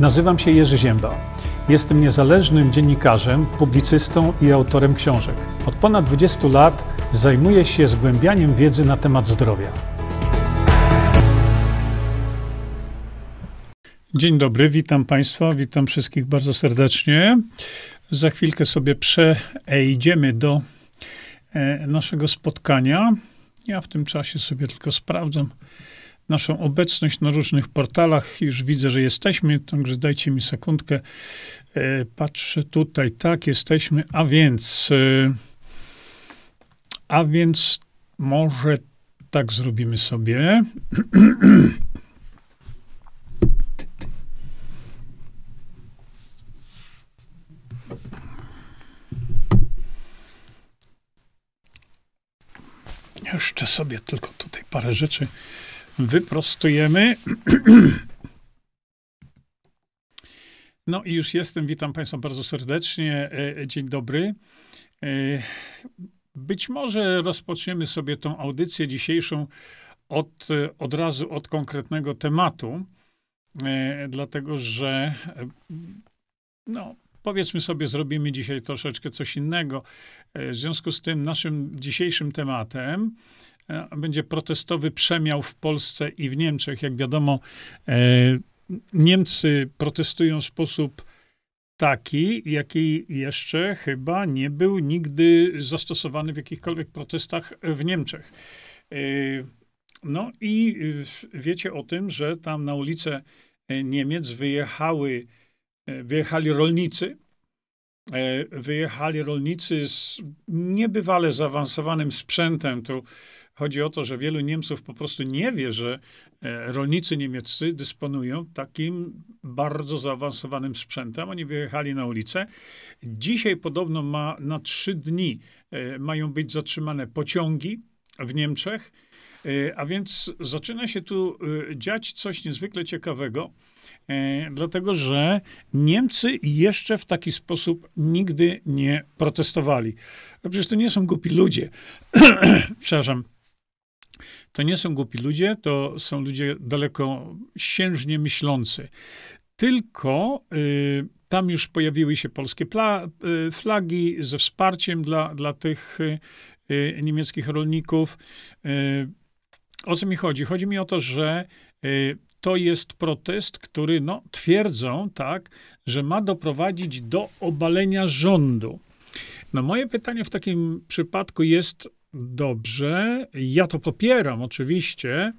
Nazywam się Jerzy Ziemba. Jestem niezależnym dziennikarzem, publicystą i autorem książek. Od ponad 20 lat zajmuję się zgłębianiem wiedzy na temat zdrowia. Dzień dobry, witam Państwa, witam wszystkich bardzo serdecznie. Za chwilkę sobie przejdziemy do e, naszego spotkania. Ja w tym czasie sobie tylko sprawdzam naszą obecność na różnych portalach. Już widzę, że jesteśmy, także dajcie mi sekundkę. E, patrzę tutaj, tak, jesteśmy, a więc, e, a więc może tak zrobimy sobie. Jeszcze sobie tylko tutaj parę rzeczy wyprostujemy. No i już jestem. Witam Państwa bardzo serdecznie. E, dzień dobry. E, być może rozpoczniemy sobie tą audycję dzisiejszą od, od razu od konkretnego tematu, e, dlatego że no, powiedzmy sobie, zrobimy dzisiaj troszeczkę coś innego. W związku z tym naszym dzisiejszym tematem będzie protestowy przemiał w Polsce i w Niemczech. Jak wiadomo, Niemcy protestują w sposób taki, jaki jeszcze chyba nie był nigdy zastosowany w jakichkolwiek protestach w Niemczech. E, no i wiecie o tym, że tam na ulicę Niemiec wyjechały, e, wyjechali rolnicy, e, wyjechali rolnicy z niebywale zaawansowanym sprzętem. Tu chodzi o to, że wielu Niemców po prostu nie wie, że E, rolnicy niemieccy dysponują takim bardzo zaawansowanym sprzętem. Oni wyjechali na ulicę. Dzisiaj podobno ma na trzy dni e, mają być zatrzymane pociągi w Niemczech. E, a więc zaczyna się tu dziać coś niezwykle ciekawego, dlatego że Niemcy jeszcze w taki sposób nigdy nie protestowali. No przecież to nie są głupi ludzie. Przepraszam to nie są głupi ludzie, to są ludzie daleko siężnie myślący. Tylko y, tam już pojawiły się polskie pla, y, flagi ze wsparciem dla, dla tych y, y niemieckich rolników. Y, o co mi chodzi? Chodzi mi o to, że y, to jest protest, który no, twierdzą, tak, że ma doprowadzić do obalenia rządu. No moje pytanie w takim przypadku jest, Dobrze, ja to popieram oczywiście,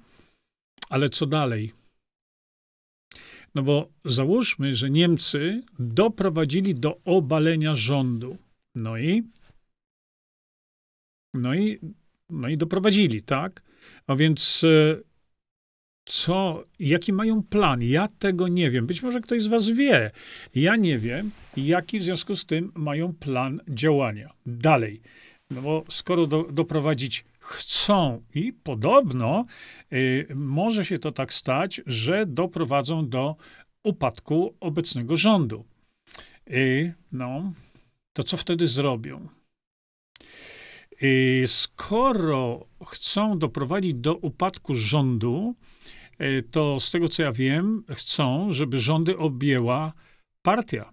ale co dalej? No bo załóżmy, że Niemcy doprowadzili do obalenia rządu. No i no i, no i doprowadzili, tak? A więc e, co, jaki mają plan? Ja tego nie wiem. Być może ktoś z was wie. Ja nie wiem, jaki w związku z tym mają plan działania. Dalej. No bo skoro do, doprowadzić chcą i podobno y, może się to tak stać, że doprowadzą do upadku obecnego rządu. Y, no, to co wtedy zrobią? Y, skoro chcą doprowadzić do upadku rządu, y, to z tego co ja wiem, chcą, żeby rządy objęła partia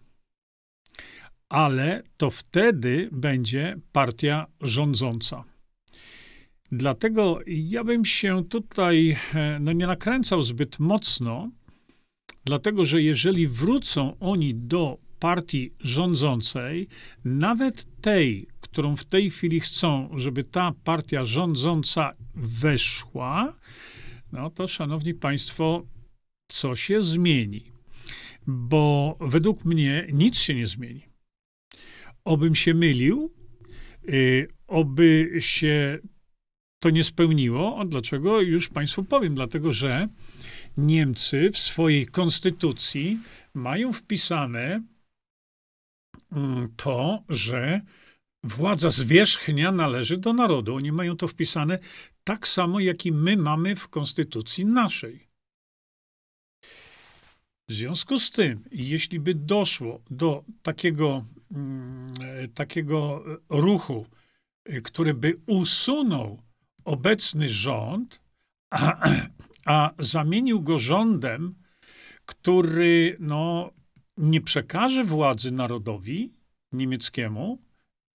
ale to wtedy będzie partia rządząca. Dlatego ja bym się tutaj e, no, nie nakręcał zbyt mocno, dlatego że jeżeli wrócą oni do partii rządzącej, nawet tej, którą w tej chwili chcą, żeby ta partia rządząca weszła, no to szanowni państwo, co się zmieni? Bo według mnie nic się nie zmieni obym się mylił, y, oby się to nie spełniło. A dlaczego? Już Państwu powiem. Dlatego, że Niemcy w swojej konstytucji mają wpisane mm, to, że władza zwierzchnia należy do narodu. Oni mają to wpisane tak samo, jak i my mamy w konstytucji naszej. W związku z tym, jeśli by doszło do takiego takiego ruchu, który by usunął obecny rząd, a, a zamienił go rządem, który no, nie przekaże władzy narodowi niemieckiemu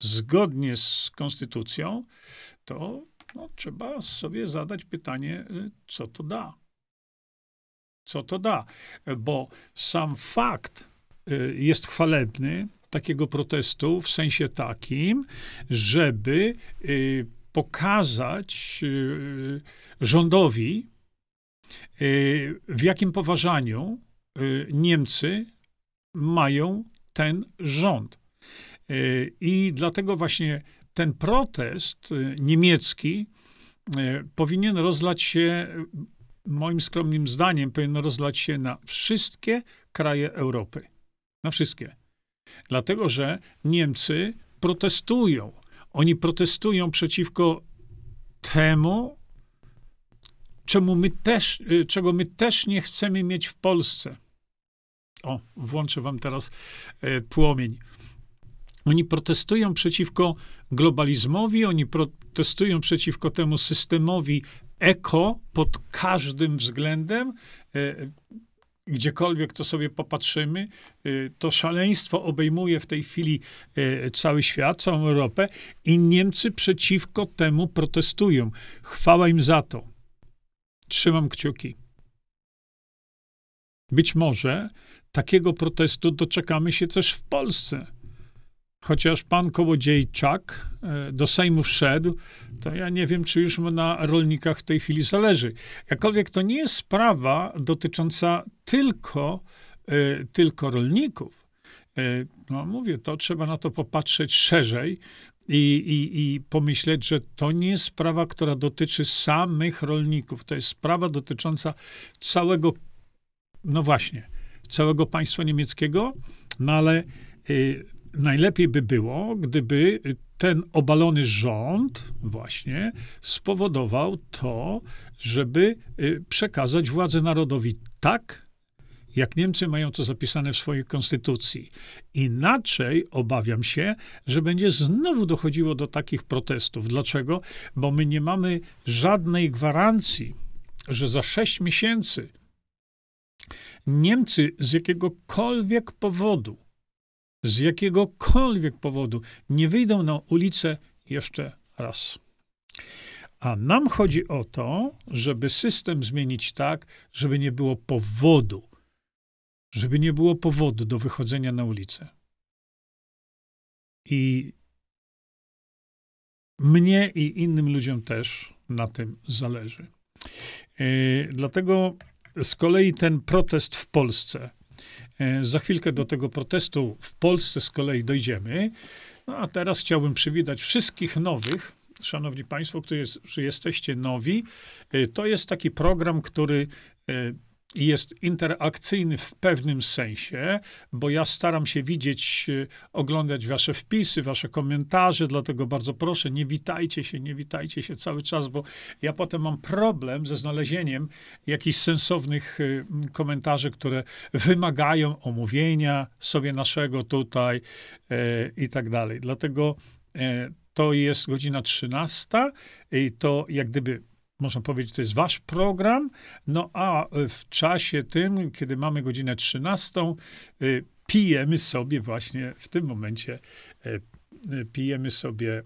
zgodnie z konstytucją, to no, trzeba sobie zadać pytanie, y, co to da. Co to da? Bo sam fakt y, jest chwalebny takiego protestu w sensie takim, żeby y, pokazać rządowi, w jakim poważaniu Niemcy mają ten rząd. I dlatego właśnie ten protest y, niemiecki y, powinien rozlać się, moim skromnym zdaniem, powinien rozlać się na wszystkie kraje Europy. Na wszystkie. Dlatego, że Niemcy protestują. Oni protestują przeciwko temu, czemu my też, y, czego my też nie chcemy mieć w Polsce. O, włączę wam teraz płomień. Oni protestują przeciwko globalizmowi, oni protestują przeciwko temu systemowi eko pod każdym względem. E, gdziekolwiek to sobie popatrzymy, e, to szaleństwo obejmuje w tej chwili e, cały świat, całą Europę i Niemcy przeciwko temu protestują. Chwała im za to. Trzymam kciuki. Być może takiego protestu doczekamy się też w Polsce chociaż pan Kołodziejczak e, do Sejmu wszedł, to ja nie wiem, czy już mu na rolnikach w tej chwili zależy. Jakkolwiek to nie jest sprawa dotycząca tylko, e, tylko rolników. E, no mówię, to trzeba na to popatrzeć szerzej i, i, i pomyśleć, że to nie jest sprawa, która dotyczy samych rolników. To jest sprawa dotycząca całego, no właśnie, całego państwa niemieckiego, no ale najlepiej by było, gdyby ten obalony rząd właśnie spowodował to, żeby y, przekazać władzę narodowi tak, jak Niemcy mają to zapisane w swojej konstytucji. Inaczej obawiam się, że będzie znowu dochodziło do takich protestów. Dlaczego? Bo my nie mamy żadnej gwarancji, że za sześć miesięcy Niemcy z jakiegokolwiek powodu z jakiegokolwiek powodu nie wyjdą na ulicę jeszcze raz. A nam chodzi o to, żeby system zmienić tak, żeby nie było powodu, żeby nie było powodu do wychodzenia na ulicę. I mnie i innym ludziom też na tym zależy. Yy, dlatego z kolei ten protest w Polsce, za chwilkę do tego protestu w Polsce z kolei dojdziemy. No a teraz chciałbym przywitać wszystkich nowych. Szanowni Państwo, którzy jesteście nowi, e, to jest taki program, który e, jest interakcyjny w pewnym sensie, bo ja staram się widzieć, e, oglądać wasze wpisy, wasze komentarze, dlatego bardzo proszę, nie witajcie się, nie witajcie się cały czas, bo ja potem mam problem ze znalezieniem jakichś sensownych e, komentarzy, które wymagają omówienia sobie naszego tutaj e, i tak dalej. Dlatego e, to jest godzina 13 i to jak gdyby można powiedzieć, to jest wasz program, no a w czasie tym, kiedy mamy godzinę 13, y, pijemy sobie właśnie w tym momencie, y, pijemy sobie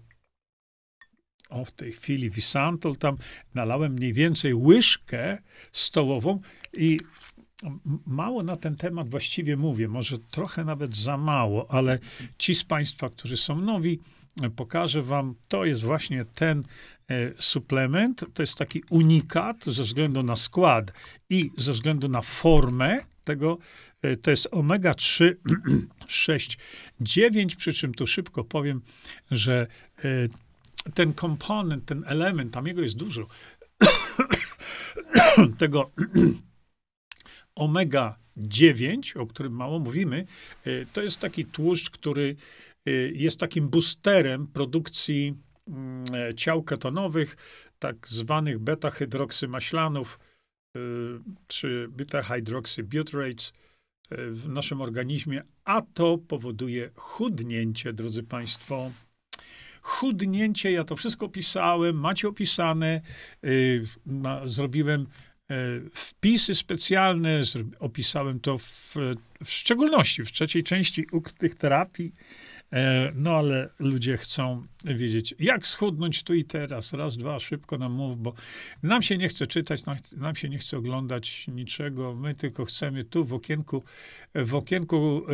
o, w tej chwili Wisantol, tam. Nalałem mniej więcej łyżkę stołową i mało na ten temat właściwie mówię, może trochę nawet za mało, ale ci z Państwa, którzy są nowi, pokażę Wam, to jest właśnie ten E, suplement to jest taki unikat ze względu na skład i ze względu na formę tego. E, to jest omega 3, 6, 9, przy czym tu szybko powiem, że e, ten komponent, ten element, tam jego jest dużo, tego omega 9, o którym mało mówimy, to jest taki tłuszcz, który jest takim boosterem produkcji e, ciał ketonowych, tak zwanych beta-hydroksymaślanów y, czy beta-hydroxybutyrates y, w naszym organizmie, a to powoduje chudnięcie, drodzy Państwo. Chudnięcie, ja to wszystko pisałem, macie opisane. Y, zrobiłem wpisy specjalne, opisałem to w, w szczególności w trzeciej części ukrytych terapii, E, no ale ludzie chcą wiedzieć, jak schudnąć tu i teraz. Raz, dwa, szybko nam mów, bo nam się nie chce czytać, nam się nie chce oglądać niczego. My tylko chcemy tu w okienku, w okienku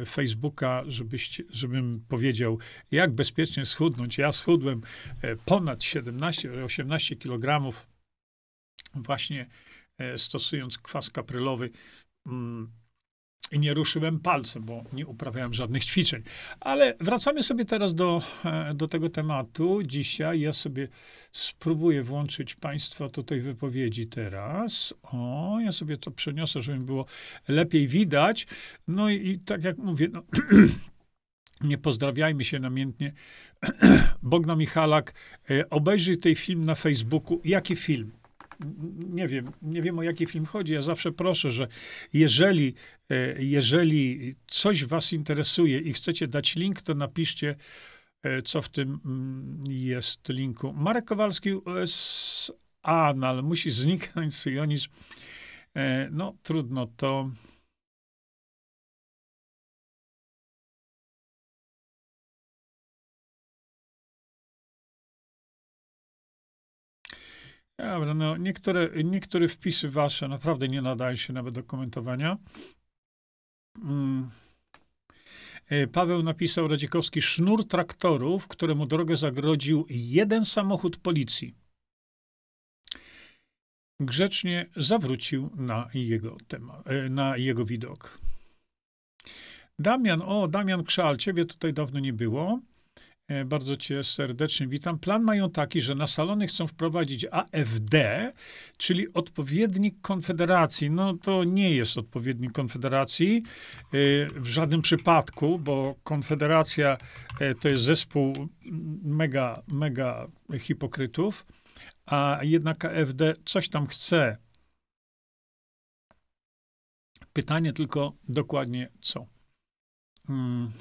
e, Facebooka, żebyście, żebym powiedział, jak bezpiecznie schudnąć. Ja schudłem e, ponad 17-18 kg właśnie stosując kwas kaprylowy. I nie ruszyłem palcem, bo nie uprawiałem żadnych ćwiczeń. Ale wracamy sobie teraz do, e, do tego tematu. Dzisiaj ja sobie spróbuję włączyć Państwa tutaj wypowiedzi teraz. O, ja sobie to przeniosę, żeby było lepiej widać. No i, i tak jak mówię, no, nie pozdrawiajmy się namiętnie. Bogna Michalak, e, obejrzyj ten film na Facebooku. Jaki film? Nie wiem, nie wiem o jaki film chodzi. Ja zawsze proszę, że jeżeli, e, jeżeli coś was interesuje i chcecie dać link, to napiszcie, e, co w tym mm, jest linku. Marek Kowalski USA, no ale musi zniknąć syjonizm. E, no trudno, to Dobra, no niektóre, niektóre wpisy wasze naprawdę nie nadają się nawet do komentowania. Mm. E, Paweł napisał Radzikowski sznur traktorów, któremu drogę zagrodził jeden samochód policji. Grzecznie zawrócił na jego temat, e, na jego widok. Damian, o, Damian Krzal, ciebie tutaj dawno nie było. E, bardzo Cię serdecznie witam. Plan mają taki, że na salony chcą wprowadzić AFD, czyli odpowiednik Konfederacji. No to nie jest odpowiednik Konfederacji e, w żadnym przypadku, bo Konfederacja e, to jest zespół mega, mega hipokrytów, a jednak AFD coś tam chce. Pytanie tylko dokładnie co. Hmm.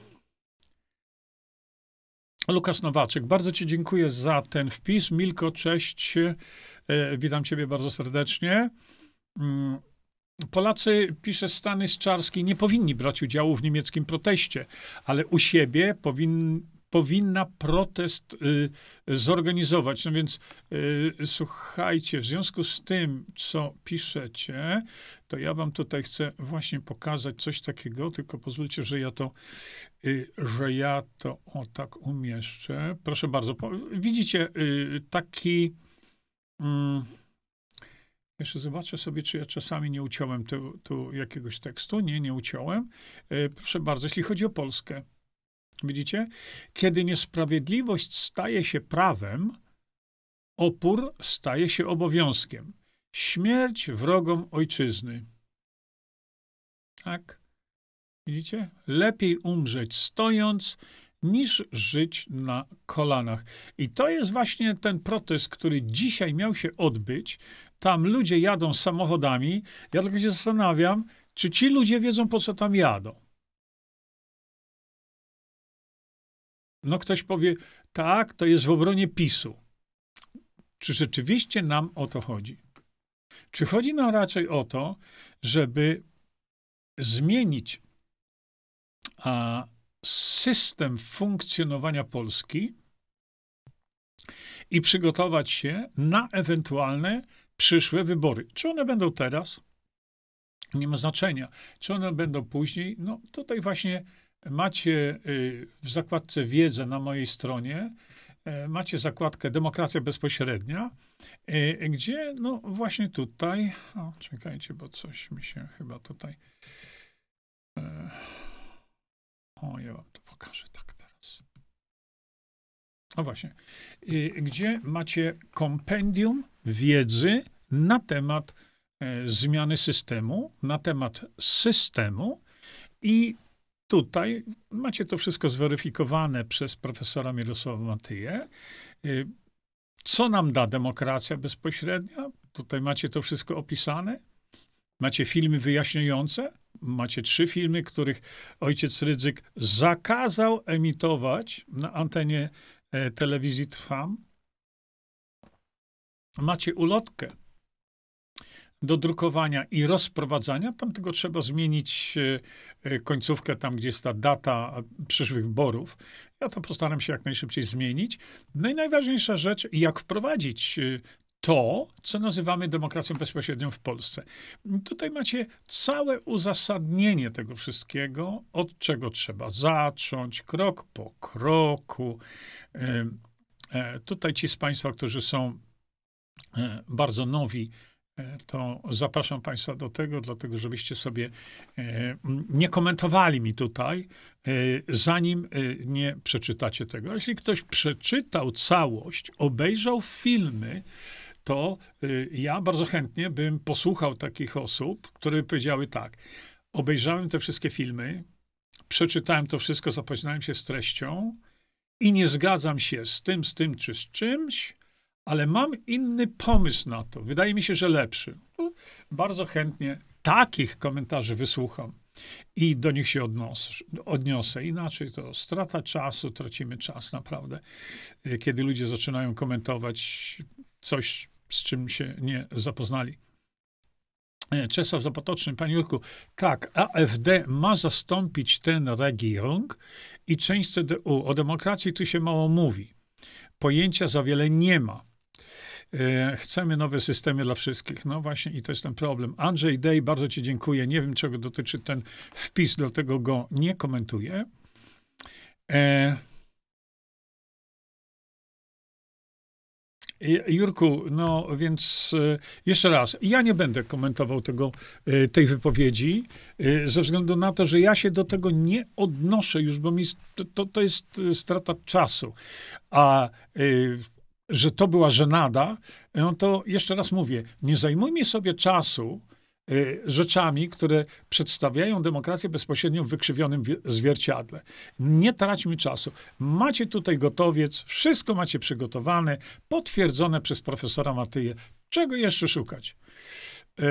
Lukas Nowaczek, bardzo Ci dziękuję za ten wpis. Milko, cześć. E, witam Ciebie bardzo serdecznie. Mm, Polacy, pisze Stany Szczarski, nie powinni brać udziału w niemieckim proteście, ale u siebie powinni powinna protest y, zorganizować. No więc y, słuchajcie, w związku z tym, co piszecie, to ja wam tutaj chcę właśnie pokazać coś takiego, tylko pozwólcie, że ja to, y, że ja to o tak umieszczę. Proszę bardzo. Po, widzicie y, taki mm, jeszcze zobaczę sobie, czy ja czasami nie uciąłem tu, tu jakiegoś tekstu. Nie, nie uciąłem. Y, proszę bardzo, jeśli chodzi o Polskę. Widzicie? Kiedy niesprawiedliwość staje się prawem, opór staje się obowiązkiem. Śmierć wrogom ojczyzny. Tak? Widzicie? Lepiej umrzeć stojąc, niż żyć na kolanach. I to jest właśnie ten protest, który dzisiaj miał się odbyć. Tam ludzie jadą samochodami. Ja tylko się zastanawiam, czy ci ludzie wiedzą, po co tam jadą. No ktoś powie, tak, to jest w obronie PiSu. Czy rzeczywiście nam o to chodzi? Czy chodzi nam raczej o to, żeby zmienić a, system funkcjonowania Polski i przygotować się na ewentualne przyszłe wybory? Czy one będą teraz? Nie ma znaczenia. Czy one będą później? No tutaj właśnie macie y, w zakładce wiedzę na mojej stronie, e, macie zakładkę demokracja bezpośrednia, e, gdzie? No właśnie tutaj, o, czekajcie, bo coś mi się chyba tutaj, e, o, ja wam to pokażę tak teraz. O właśnie, gdzie macie kompendium wiedzy na temat zmiany systemu, na temat systemu i Tutaj macie to wszystko zweryfikowane przez profesora Mirosława Matyję. Y, co nam da demokracja bezpośrednia? Tutaj macie to wszystko opisane. Macie filmy wyjaśniające. Macie trzy filmy, których ojciec Rydzyk zakazał emitować na antenie e, telewizji Trwam. Macie ulotkę do drukowania i rozprowadzania. Tam tylko trzeba zmienić końcówkę, tam gdzie jest ta data przyszłych wyborów. Ja to postaram się jak najszybciej zmienić. No i najważniejsza rzecz, jak wprowadzić to, co nazywamy demokracją bezpośrednią w Polsce. Tutaj macie całe uzasadnienie tego wszystkiego, od czego trzeba zacząć, krok po kroku. E, tutaj ci z Państwa, którzy są e, bardzo nowi, e, to zapraszam Państwa do tego, dlatego żebyście sobie nie komentowali mi tutaj, zanim nie przeczytacie tego. Jeśli ktoś przeczytał całość, obejrzał filmy, to ja bardzo chętnie bym posłuchał takich osób, które powiedziały tak: obejrzałem te wszystkie filmy, przeczytałem to wszystko, zapoznałem się z treścią i nie zgadzam się z tym, z tym czy z czymś, ale mam inny pomysł na to. Wydaje mi się, że lepszy. bardzo chętnie takich komentarzy wysłucham i do nich się odniosę. Inaczej to strata czasu, tracimy czas naprawdę. Kiedy ludzie zaczynają komentować coś, z czym się nie zapoznali. E, Czesław Zapotoczny, panie Jurku, tak, AfD ma zastąpić ten Regierung i część CDU. O demokracji tu się mało mówi. Pojęcia za wiele nie ma. E, chcemy nowe systemy dla wszystkich. No właśnie, i to jest ten problem. Andrzej Dej, bardzo Ci dziękuję. Nie wiem, czego dotyczy ten wpis, dlatego go nie komentuję. E, Jurku, no więc e, jeszcze raz, ja nie będę komentował tego, e, tej wypowiedzi, ze względu na to, że ja się do tego nie odnoszę już, bo mi to, to jest strata czasu. A że to była żenada, no to jeszcze raz mówię, nie zajmujmy sobie czasu Y, rzeczami, które przedstawiają demokrację bezpośrednio w wykrzywionym zwierciadle. Nie traćmy czasu. Macie tutaj gotowiec, wszystko macie przygotowane, potwierdzone przez profesora Matyję. Czego jeszcze szukać? Y,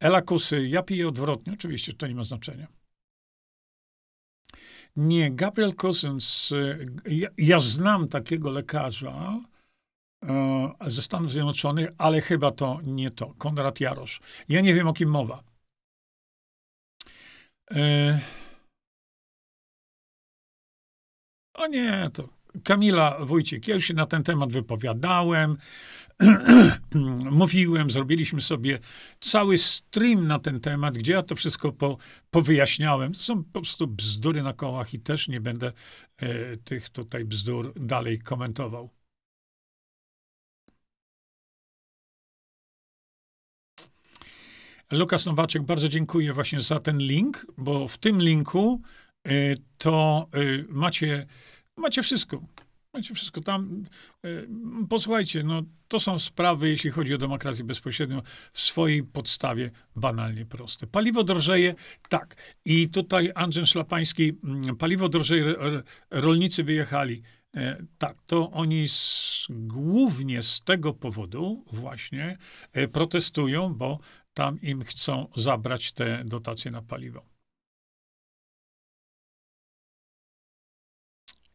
Ela Kusy, ja piję odwrotnie. Oczywiście, to nie ma znaczenia. Nie, Gabriel Cousins, ja, ja znam takiego lekarza, E, ze Stanów Zjednoczonych, ale chyba to nie to. Konrad Jarosz. Ja nie wiem, o kim mowa. E, o nie, to Kamila Wójcik. Ja już się na ten temat wypowiadałem. Mówiłem, zrobiliśmy sobie cały stream na ten temat, gdzie ja to wszystko po, powyjaśniałem. To są po prostu bzdury na kołach i też nie będę e, tych tutaj bzdur dalej komentował. Lukas Nowaczek, bardzo dziękuję właśnie za ten link, bo w tym linku y, to y, macie, macie wszystko. Macie wszystko tam. Y, posłuchajcie, no, to są sprawy, jeśli chodzi o demokrację bezpośrednią, w swojej podstawie banalnie proste. Paliwo drożeje, tak. I tutaj Andrzej Szlapański, mm, paliwo drożeje, rolnicy wyjechali. E, tak, to oni z, głównie z tego powodu właśnie e, protestują, bo tam im chcą zabrać te dotacje na paliwo.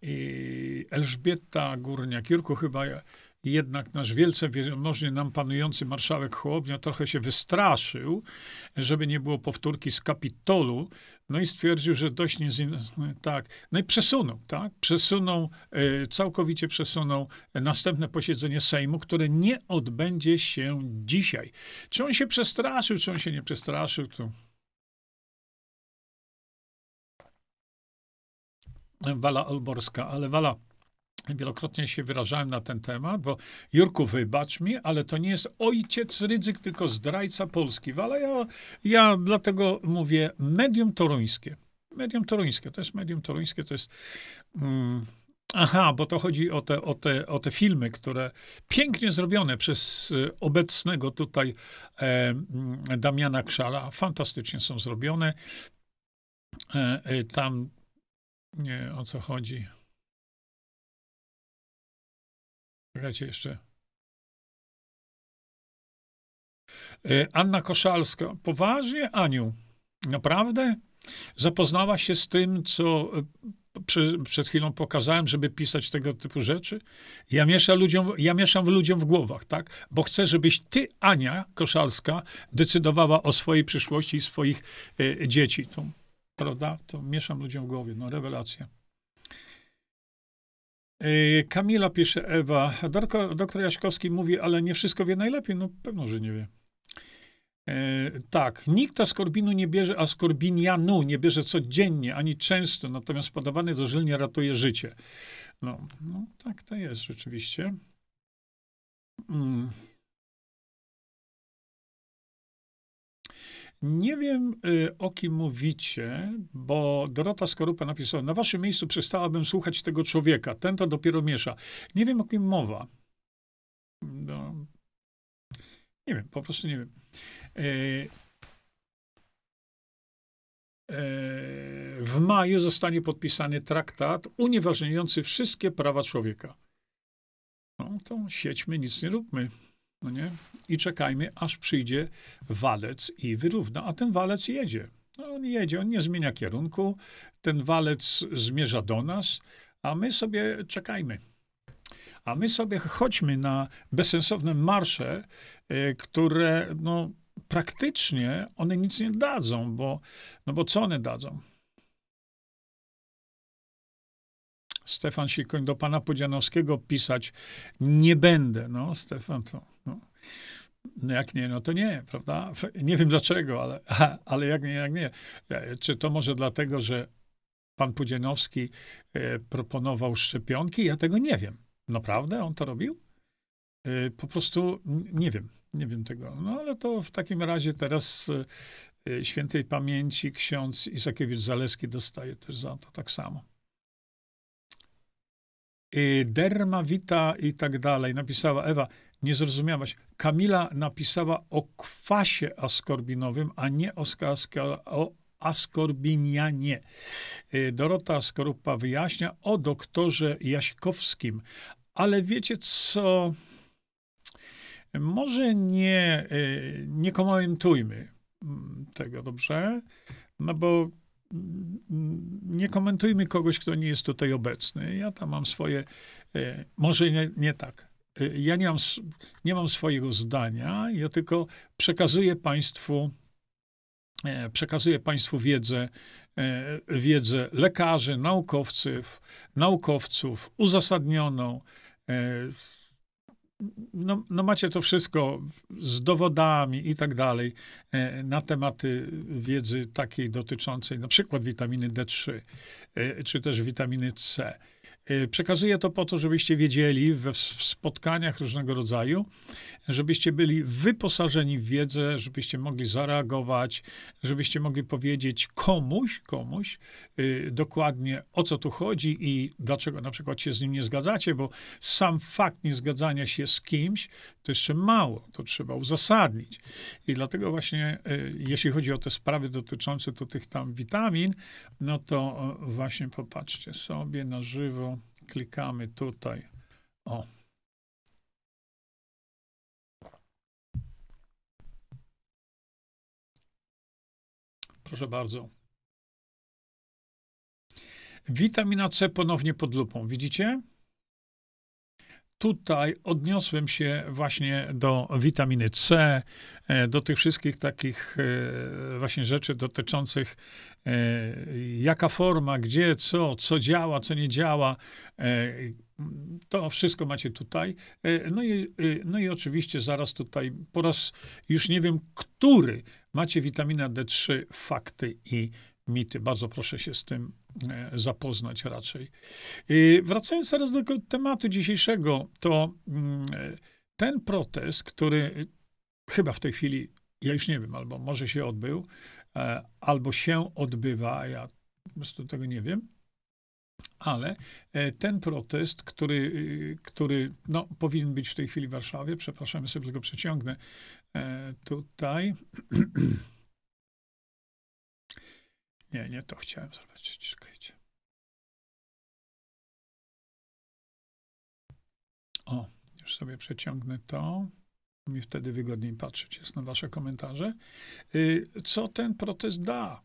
I Elżbieta Górniak-Jurku chyba jednak nasz wielce wielmożnie nam panujący marszałek Hołownia trochę się wystraszył, żeby nie było powtórki z Kapitolu, no i stwierdził, że dość nie... Tak, no i przesunął, tak? Przesunął, e, całkowicie przesunął następne posiedzenie Sejmu, które nie odbędzie się dzisiaj. Czy on się przestraszył, czy on się nie przestraszył, to... Wala Olborska, ale Wala, Wielokrotnie się wyrażałem na ten temat, bo Jurku, wybacz mi, ale to nie jest ojciec Rydzyk, tylko zdrajca Polski. Ale ja, ja dlatego mówię medium toruńskie. Medium toruńskie, to jest medium toruńskie, to jest... Mm, aha, bo to chodzi o te, o, te, o te filmy, które pięknie zrobione przez y, obecnego tutaj e, mm, Damiana Krzala. Fantastycznie są zrobione. E, e, tam nie o co chodzi. Czekajcie jeszcze. E, Anna Koszalska. Poważnie, Aniu? Naprawdę? Zapoznała się z tym, co przy, przed chwilą pokazałem, żeby pisać tego typu rzeczy. Ja mieszam, ludziom, ja mieszam w ludziom w głowach, tak? Bo chcę, żebyś ty, Ania Koszalska, decydowała o swojej przyszłości i swoich y, dzieci. To, prawda? To mieszam ludziom w głowie. No, rewelacja. Y, Kamila pisze, Ewa, doktor, doktor Jaśkowski mówi, ale nie wszystko wie najlepiej. No pewno, że nie wie. E, tak, nikt askorbinu nie bierze, askorbinianu nie bierze codziennie, ani często, natomiast podawany dożylnie ratuje życie. No, no tak to jest rzeczywiście. Mm. Nie wiem, y, o kim mówicie, bo Dorota Skorupa napisała, na waszym miejscu przestałabym słuchać tego człowieka, ten to dopiero miesza. Nie wiem, o kim mowa. No, nie wiem, po prostu nie wiem. E, e, w maju zostanie podpisany traktat unieważniający wszystkie prawa człowieka. No to siedźmy, nic nie róbmy. No nie? I czekajmy, aż przyjdzie walec i wyrówna. A ten walec jedzie. No on jedzie, on nie zmienia kierunku. Ten walec zmierza do nas, a my sobie czekajmy. A my sobie chodźmy na bezsensowne marsze, y, które no, praktycznie one nic nie dadzą, bo, no bo co one dadzą? Stefan Sikoń do pana Podzianowskiego pisać nie będę. No, Stefan to. No. No jak nie, no to nie, prawda? Nie wiem dlaczego, ale, ale jak nie, jak nie. E, czy to może dlatego, że pan Pudzianowski e, proponował szczepionki? Ja tego nie wiem. Naprawdę on to robił? E, po prostu nie wiem. Nie wiem tego. No ale to w takim razie teraz świętej pamięci ksiądz Isakiewicz Zaleski dostaje też za to tak samo. Y, derma wita i tak dalej. Napisała Ewa, nie zrozumiałaś. Kamila napisała o kwasie askorbinowym, a nie o, o askorbinianie. Y, Dorota Skorupa wyjaśnia o doktorze Jaśkowskim. Ale wiecie co? Może nie, y, nie komentujmy tego, dobrze? No bo nie komentujmy kogoś, kto nie jest tutaj obecny. Ja tam mam swoje, y, może nie, nie tak. Y, ja nie mam, nie mam swojego zdania, ja tylko przekazuję Państwu, e, przekazuję Państwu wiedzę, e, wiedzę lekarzy, naukowców, naukowców uzasadnioną, e, no, no macie to wszystko z dowodami i tak dalej e, na tematy wiedzy takiej dotyczącej na przykład witaminy D3 e, czy też witaminy C. E, przekazuję to po to, żebyście wiedzieli we, w spotkaniach różnego rodzaju, żebyście byli wyposażeni w wiedzę, żebyście mogli zareagować, żebyście mogli powiedzieć komuś, komuś y, dokładnie o co tu chodzi i dlaczego na przykład się z nim nie zgadzacie, bo sam fakt niezgadzania się z kimś to jeszcze mało, to trzeba uzasadnić. I dlatego właśnie, y, jeśli chodzi o te sprawy dotyczące tu tych tam witamin, no to y, właśnie popatrzcie sobie na żywo, klikamy tutaj. O, Proszę bardzo. Witamina C ponownie pod lupą. Widzicie? Tutaj odniosłem się właśnie do witaminy C, e, do tych wszystkich takich e, właśnie rzeczy dotyczących e, jaka forma, gdzie, co, co działa, co nie działa. To wszystko macie tutaj. No i, no i oczywiście zaraz tutaj po raz już nie wiem, który macie witamina D3, fakty i mity. Bardzo proszę się z tym e, zapoznać raczej. Wracając teraz do tematu dzisiejszego, to mm, ten protest, który chyba w tej chwili, ja już nie wiem, albo może się odbył, e, albo się odbywa, ja po prostu tego nie wiem, ale e, ten protest, który, który no, powinien być w tej chwili w Warszawie, przepraszam, sobie tylko przeciągnę tutaj. Nie, nie to chciałem zrobić. Czekajcie. O, już sobie przeciągnę to. Mi wtedy wygodniej patrzeć jest na wasze komentarze. Y, co ten protest da?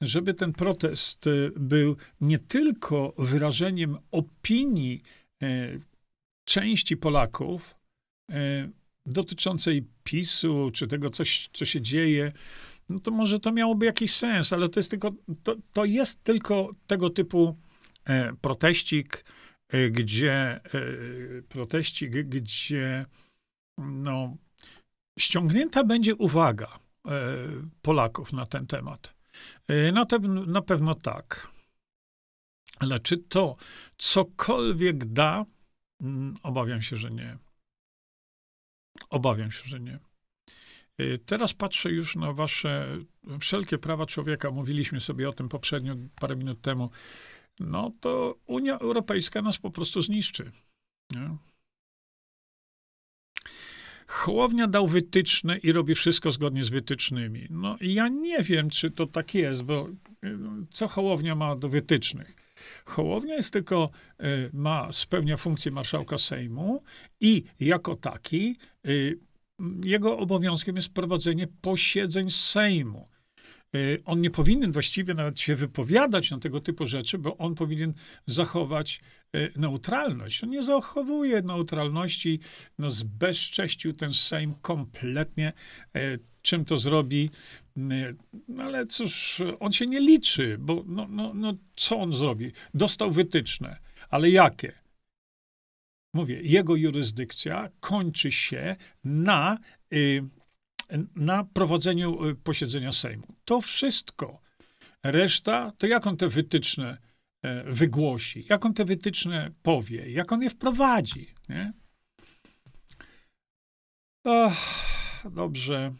Żeby ten protest był nie tylko wyrażeniem opinii części Polaków dotyczącej PiSu, czy tego, coś, co się dzieje, no to może to miałoby jakiś sens, ale to jest tylko, to, to jest tylko tego typu e, proteścik, e, gdzie e, proteścik, gdzie no, ściągnięta będzie uwaga Polaków na ten temat. E, na, te, na pewno tak. Ale czy to cokolwiek da? Mm, obawiam się, że nie. Obawiam się, że nie. Y, teraz patrzę już na wasze wszelkie prawa człowieka. Mówiliśmy sobie o tym poprzednio, parę minut temu. No to Unia Europejska nas po prostu zniszczy. Nie? Hołownia dał wytyczne i robi wszystko zgodnie z wytycznymi. No i ja nie wiem, czy to tak jest, bo y, co Hołownia ma do wytycznych? Hołownia jest tylko, y, ma, spełnia funkcję marszałka Sejmu i jako taki jego obowiązkiem jest prowadzenie posiedzeń Sejmu. Y, on nie powinien właściwie nawet się wypowiadać na tego typu rzeczy, bo on powinien zachować y, neutralność. On nie zachowuje neutralności, no zbezcześcił ten Sejm kompletnie. Y, czym to zrobi? No ale cóż, on się nie liczy, bo no, no, no co on zrobi? Dostał wytyczne, ale jakie? mówię, jego jurysdykcja kończy się na, na prowadzeniu y, posiedzenia Sejmu. To wszystko. Reszta, to jak on te wytyczne e, wygłosi, jak on te wytyczne powie, jak on je wprowadzi. Nie? Dobrze.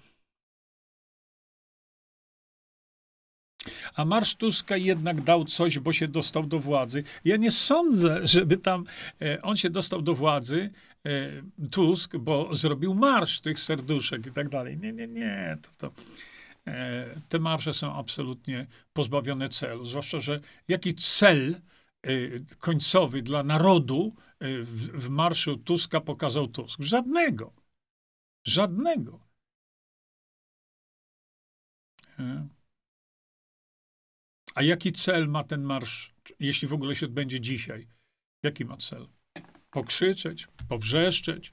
A Marsz Tuska jednak dał coś, bo się dostał do władzy. Ja nie sądzę, żeby tam e, on się dostał do władzy, Tusk, bo zrobił marsz tych serduszek i tak dalej. Nie, nie, nie. To, to, e, te marsze są absolutnie pozbawione celu. Zwłaszcza, że jaki cel końcowy dla narodu w, w marszu Tuska pokazał Tusk? Żadnego. Żadnego. A jaki cel ma ten marsz, jeśli w ogóle się odbędzie dzisiaj? Jaki ma cel? Pokrzyczeć, powrzeszczeć,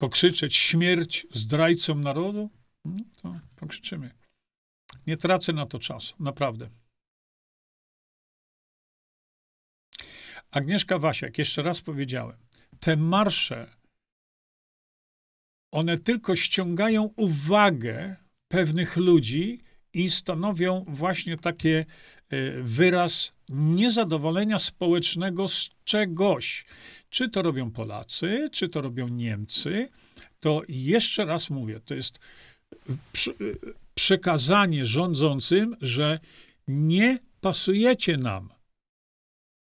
pokrzyczeć śmierć zdrajcom narodu? No to pokrzyczymy. Nie tracę na to czasu, naprawdę. Agnieszka Wasiak, jeszcze raz powiedziałem, te marsze, one tylko ściągają uwagę pewnych ludzi, i stanowią właśnie takie e, wyraz niezadowolenia społecznego z czegoś. Czy to robią Polacy, czy to robią Niemcy, to jeszcze raz mówię, to jest przekazanie rządzącym, że nie pasujecie nam.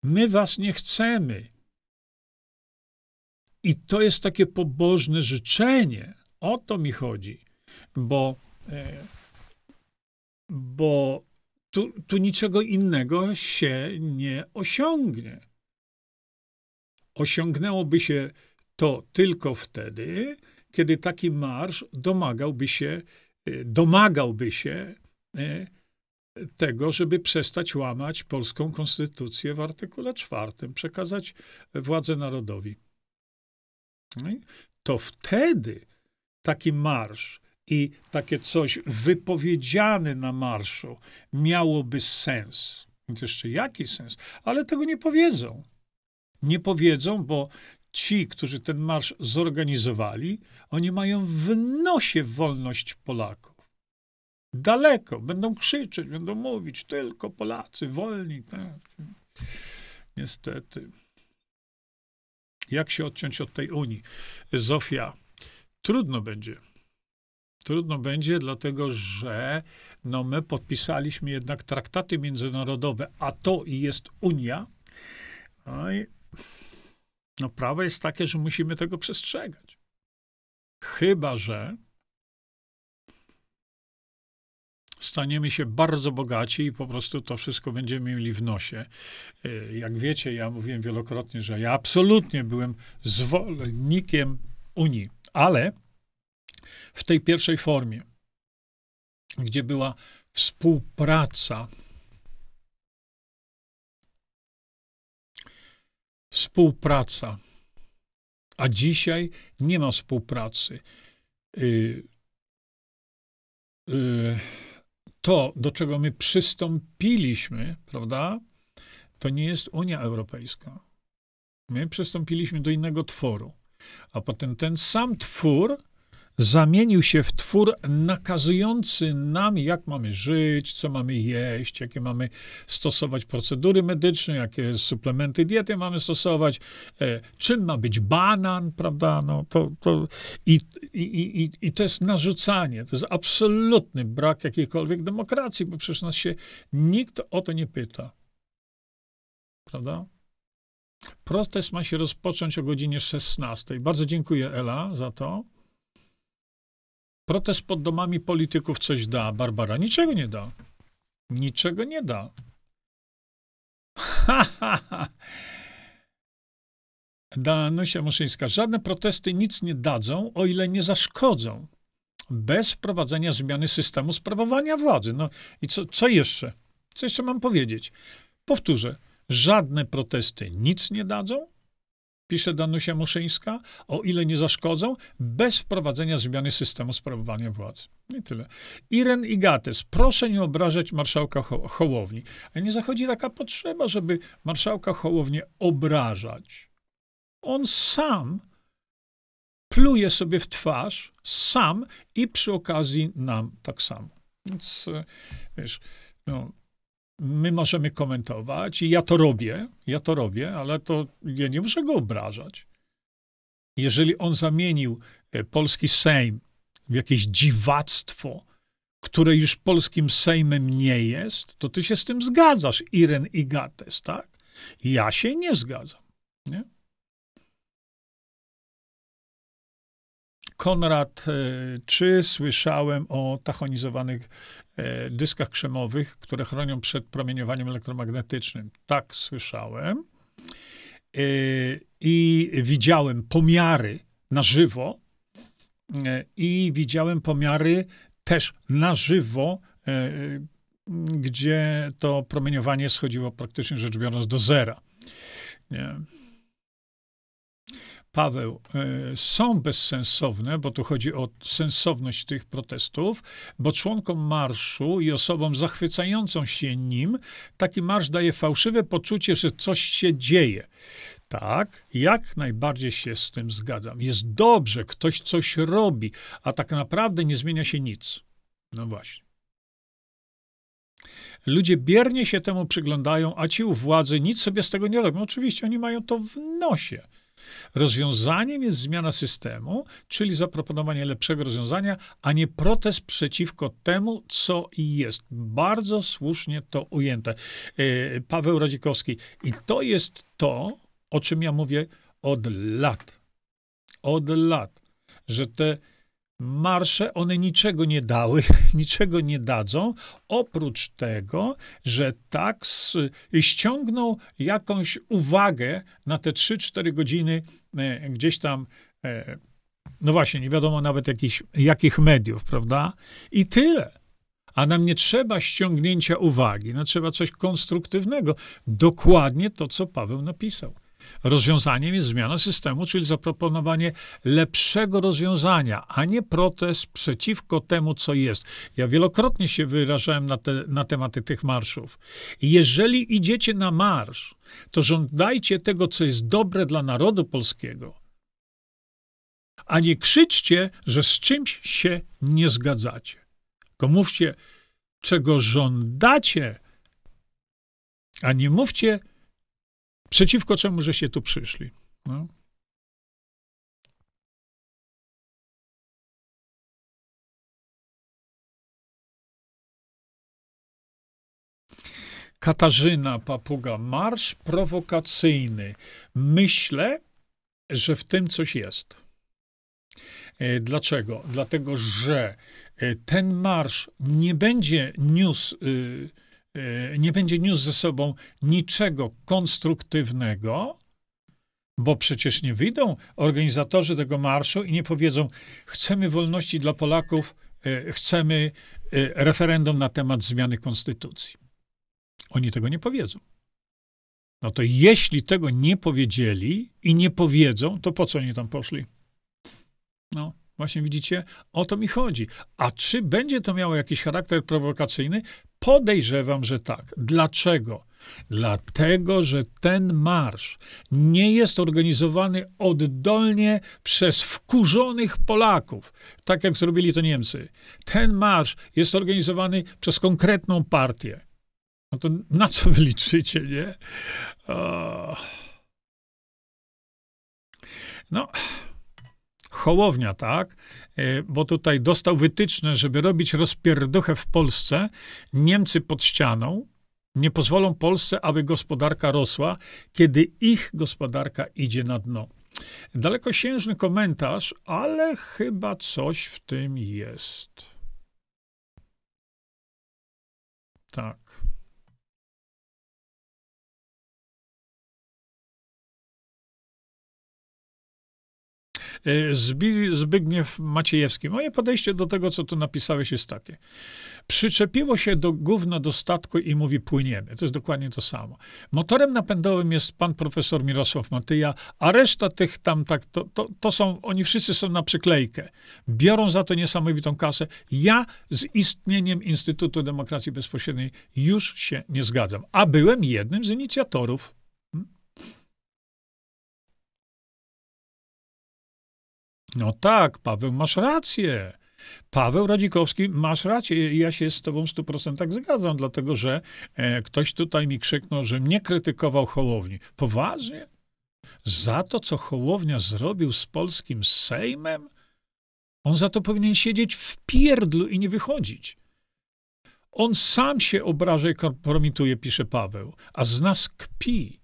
My was nie chcemy. I to jest takie pobożne życzenie. O to mi chodzi, bo e, bo tu, tu niczego innego się nie osiągnie. Osiągnęłoby się to tylko wtedy, kiedy taki marsz domagałby się, e, domagałby się e, tego, żeby przestać łamać polską konstytucję w artykule czwartym, przekazać władzę narodowi. No to wtedy taki marsz i takie coś wypowiedziane na marszu miałoby sens. Więc jeszcze jaki sens? Ale tego nie powiedzą. Nie powiedzą, bo ci, którzy ten marsz zorganizowali, oni mają w nosie wolność Polaków. Daleko. Będą krzyczeć, będą mówić, tylko Polacy, wolni. Tak. Niestety. Jak się odciąć od tej Unii? Zofia, trudno będzie. Trudno będzie, dlatego że no, my podpisaliśmy jednak traktaty międzynarodowe, a to i jest Unia. No i no, prawo jest takie, że musimy tego przestrzegać. Chyba, że staniemy się bardzo bogaci i po prostu to wszystko będziemy mieli w nosie. E, jak wiecie, ja mówiłem wielokrotnie, że ja absolutnie byłem zwolennikiem Unii, ale w tej pierwszej formie. gdzie była współpraca. Współpraca. A dzisiaj nie ma współpracy. Y, y, to, do czego my przystąpiliśmy, prawda, to nie jest Unia Europejska. My przystąpiliśmy do innego tworu. A potem ten sam twór zamienił się w twór nakazujący nam, jak mamy żyć, co mamy jeść, jakie mamy stosować procedury medyczne, jakie suplementy diety mamy stosować, e, czym ma być banan, prawda? No, to, to, i, i, i, I to jest narzucanie, to jest absolutny brak jakiejkolwiek demokracji, bo przecież nas się nikt o to nie pyta. Prawda? Protest ma się rozpocząć o godzinie 16. Bardzo dziękuję, Ela, za to. Protest pod domami polityków coś da, Barbara. Niczego nie da. Niczego nie da. Ha, ha, ha. Danusia Muszyńska. Żadne protesty nic nie dadzą, o ile nie zaszkodzą. Bez wprowadzenia zmiany systemu sprawowania władzy. No i co, co jeszcze? Co jeszcze mam powiedzieć? Powtórzę. Żadne protesty nic nie dadzą, pisze Danusia Muszyńska, o ile nie zaszkodzą, bez wprowadzenia zmiany systemu sprawowania władzy. I tyle. Iren Igates, proszę nie obrażać marszałka Ho Hołowni. A nie zachodzi taka potrzeba, żeby marszałka Hołownię obrażać. On sam pluje sobie w twarz, sam i przy okazji nam tak samo. Więc, e, wiesz, no, my możemy komentować i ja to robię, ja to robię, ale to ja nie muszę go obrażać. Jeżeli on zamienił e, polski Sejm w jakieś dziwactwo, które już polskim Sejmem nie jest, to ty się z tym zgadzasz, Iren i Gates, tak? Ja się nie zgadzam. Nie? Konrad, e, czy słyszałem o tachonizowanych dyskach krzemowych, które chronią przed promieniowaniem elektromagnetycznym? Tak, słyszałem. E, I widziałem pomiary na żywo i widziałem pomiary też na żywo, gdzie to promieniowanie schodziło praktycznie rzecz biorąc do zera. Nie. Paweł, e, są bezsensowne, bo tu chodzi o sensowność tych protestów, bo członkom marszu i osobom zachwycającą się nim taki marsz daje fałszywe poczucie, że coś się dzieje. Tak, jak najbardziej się z tym zgadzam. Jest dobrze, ktoś coś robi, a tak naprawdę nie zmienia się nic. No właśnie. Ludzie biernie się temu przyglądają, a ci u władzy nic sobie z tego nie robią. Oczywiście oni mają to w nosie. Rozwiązaniem jest zmiana systemu, czyli zaproponowanie lepszego rozwiązania, a nie protest przeciwko temu, co jest. Bardzo słusznie to ujęte. E, Paweł Radzikowski. I to jest to, o czym ja mówię od lat. Od lat, że te marsze, one niczego nie dały, niczego nie dadzą, oprócz tego, że tak ściągną jakąś uwagę na te 3-4 godziny e, gdzieś tam, e, no właśnie, nie wiadomo nawet jakich, jakich mediów, prawda? I tyle. A nam nie trzeba ściągnięcia uwagi, no trzeba coś konstruktywnego. Dokładnie to, co Paweł napisał. Rozwiązaniem jest zmiana systemu, czyli zaproponowanie lepszego rozwiązania, a nie protest przeciwko temu, co jest. Ja wielokrotnie się wyrażałem na, te, na tematy tych marszów. Jeżeli idziecie na marsz, to żądajcie tego, co jest dobre dla narodu polskiego, a nie krzyczcie, że z czymś się nie zgadzacie. Tylko mówcie, czego żądacie, a nie mówcie, Przeciwko czemu żeście tu przyszli? No. Katarzyna Papuga, marsz prowokacyjny. Myślę, że w tym coś jest. E, dlaczego? Dlatego, że e, ten marsz nie będzie niósł y, nie będzie niósł ze sobą niczego konstruktywnego, bo przecież nie wyjdą organizatorzy tego marszu i nie powiedzą: Chcemy wolności dla Polaków e, chcemy e, referendum na temat zmiany konstytucji. Oni tego nie powiedzą. No to jeśli tego nie powiedzieli i nie powiedzą, to po co oni tam poszli? No, właśnie widzicie, o to mi chodzi. A czy będzie to miało jakiś charakter prowokacyjny? Podejrzewam, że tak. Dlaczego? Dlatego, że ten marsz nie jest organizowany oddolnie przez wkurzonych Polaków, tak jak zrobili to Niemcy. Ten marsz jest organizowany przez konkretną partię. No to na co wy liczycie, nie? No, Hołownia, tak? E, bo tutaj dostał wytyczne, żeby robić rozpierduchę w Polsce. Niemcy pod ścianą nie pozwolą Polsce, aby gospodarka rosła, kiedy ich gospodarka idzie na dno. Dalekosiężny komentarz, ale chyba coś w tym jest. Tak. Zbigniew Maciejewski. Moje podejście do tego, co tu napisałeś, jest takie. Przyczepiło się do gówna do statku i mówi płyniemy. To jest dokładnie to samo. Motorem napędowym jest pan profesor Mirosław Matyja, a reszta tych tam tak, to, to, to są, oni wszyscy są na przyklejkę. Biorą za to niesamowitą kasę. Ja z istnieniem Instytutu Demokracji Bezpośredniej już się nie zgadzam. A byłem jednym z inicjatorów No tak, Paweł, masz rację. Paweł Radzikowski, masz rację, ja się z tobą w 100% zgadzam, dlatego że e, ktoś tutaj mi krzyknął, że mnie krytykował Hołowni. Poważnie? Za to, co Hołownia zrobił z polskim Sejmem? On za to powinien siedzieć w pierdlu i nie wychodzić. On sam się obraża i kompromituje, pisze Paweł, a z nas kpi.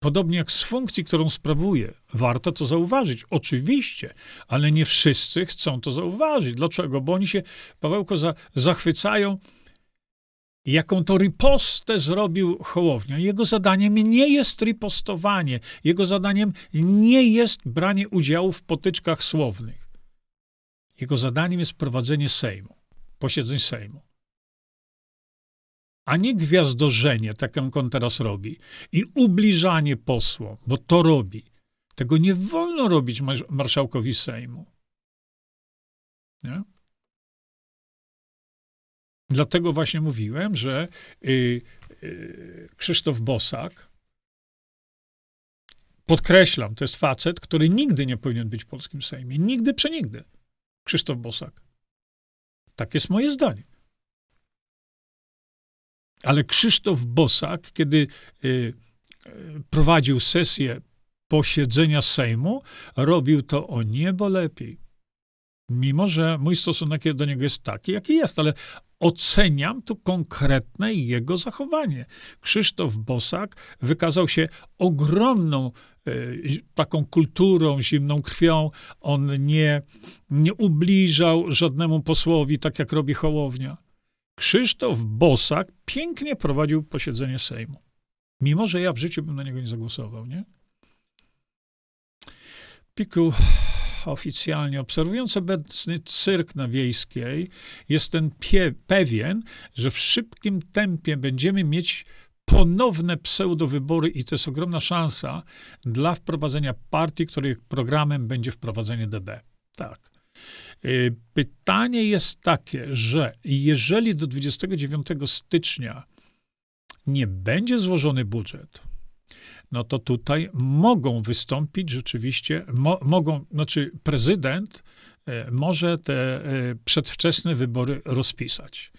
Podobnie jak z funkcji, którą sprawuje. Warto to zauważyć, oczywiście, ale nie wszyscy chcą to zauważyć. Dlaczego? Bo oni się, Pawełko, za, zachwycają, jaką to ripostę zrobił Hołownia. Jego zadaniem nie jest ripostowanie, jego zadaniem nie jest branie udziału w potyczkach słownych. Jego zadaniem jest prowadzenie Sejmu, posiedzeń Sejmu a nie gwiazdorzenie, tak jak on teraz robi, i ubliżanie posłom, bo to robi. Tego nie wolno robić marszałkowi Sejmu. Nie? Dlatego właśnie mówiłem, że y, y, Krzysztof Bosak, podkreślam, to jest facet, który nigdy nie powinien być w polskim Sejmie. Nigdy, przenigdy. Krzysztof Bosak. Tak jest moje zdanie. Ale Krzysztof Bosak, kiedy y, y, prowadził sesję posiedzenia Sejmu, robił to o niebo lepiej. Mimo, że mój stosunek do niego jest taki, jaki jest, ale oceniam tu konkretne jego zachowanie. Krzysztof Bosak wykazał się ogromną y, taką kulturą, zimną krwią. On nie, nie ubliżał żadnemu posłowi, tak jak robi Hołownia. Krzysztof Bosak pięknie prowadził posiedzenie Sejmu. Mimo, że ja w życiu bym na niego nie zagłosował, nie? Piku oficjalnie obserwując obecny cyrk na Wiejskiej, jestem pie- pewien, że w szybkim tempie będziemy mieć ponowne pseudowybory i to jest ogromna szansa dla wprowadzenia partii, których programem będzie wprowadzenie DB. Tak. Y, pytanie jest takie, że jeżeli do 29 stycznia nie będzie złożony budżet, no to tutaj mogą wystąpić rzeczywiście, mo, mogą, znaczy prezydent y, może te y, przedwczesne wybory rozpisać.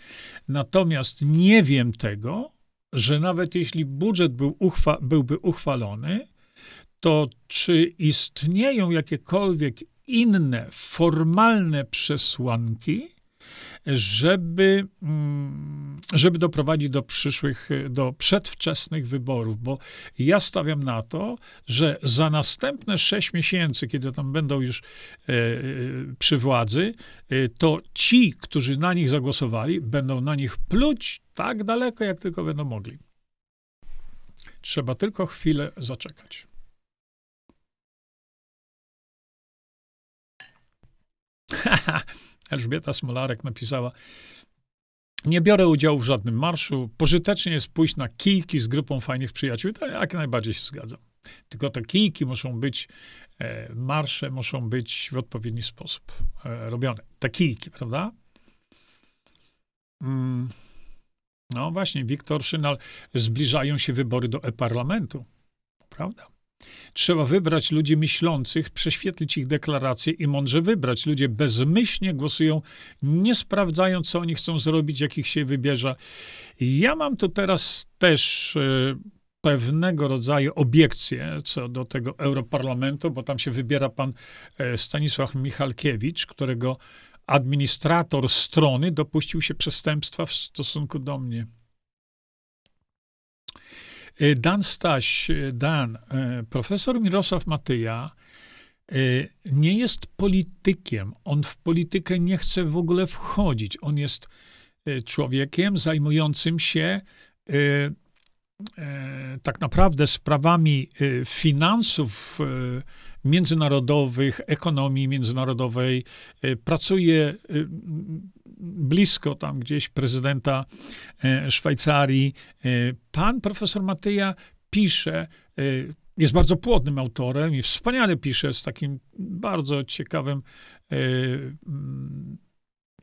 Natomiast nie wiem tego, że nawet jeśli budżet był uchwa, byłby uchwalony, to czy istnieją jakiekolwiek inne formalne przesłanki, żeby, mm, żeby doprowadzić do przyszłych, do przedwczesnych wyborów, bo ja stawiam na to, że za następne sześć miesięcy, kiedy tam będą już e, przy władzy, e, to ci, którzy na nich zagłosowali, będą na nich pluć tak daleko, jak tylko będą mogli. Trzeba tylko chwilę zaczekać. Elżbieta Smolarek napisała, nie biorę udziału w żadnym marszu. Pożytecznie jest pójść na kijki z grupą fajnych przyjaciół. To jak najbardziej się zgadzam. Tylko te kijki muszą być, e, marsze muszą być w odpowiedni sposób e, robione. Te kijki, prawda? Mm. No właśnie, Wiktor Szynal, zbliżają się wybory do e-parlamentu. Prawda? Trzeba wybrać ludzi myślących, prześwietlić ich deklaracje i mądrze wybrać. Ludzie bezmyślnie głosują, nie sprawdzając, co oni chcą zrobić, jakich się wybierze. Ja mam tu teraz też y, pewnego rodzaju obiekcje co do tego Europarlamentu, bo tam się wybiera pan e, Stanisław Michalkiewicz, którego administrator strony dopuścił się przestępstwa w stosunku do mnie. E, Dan Staś, e, Dan, e, profesor Mirosław Matyja nie jest politykiem. On w politykę nie chce w ogóle wchodzić. On jest człowiekiem zajmującym się tak naprawdę sprawami finansów międzynarodowych, ekonomii międzynarodowej. Pracuje blisko tam gdzieś prezydenta e, Szwajcarii. E, pan profesor Matyja pisze, e, jest bardzo płodnym autorem i wspaniale pisze z takim bardzo ciekawym mm,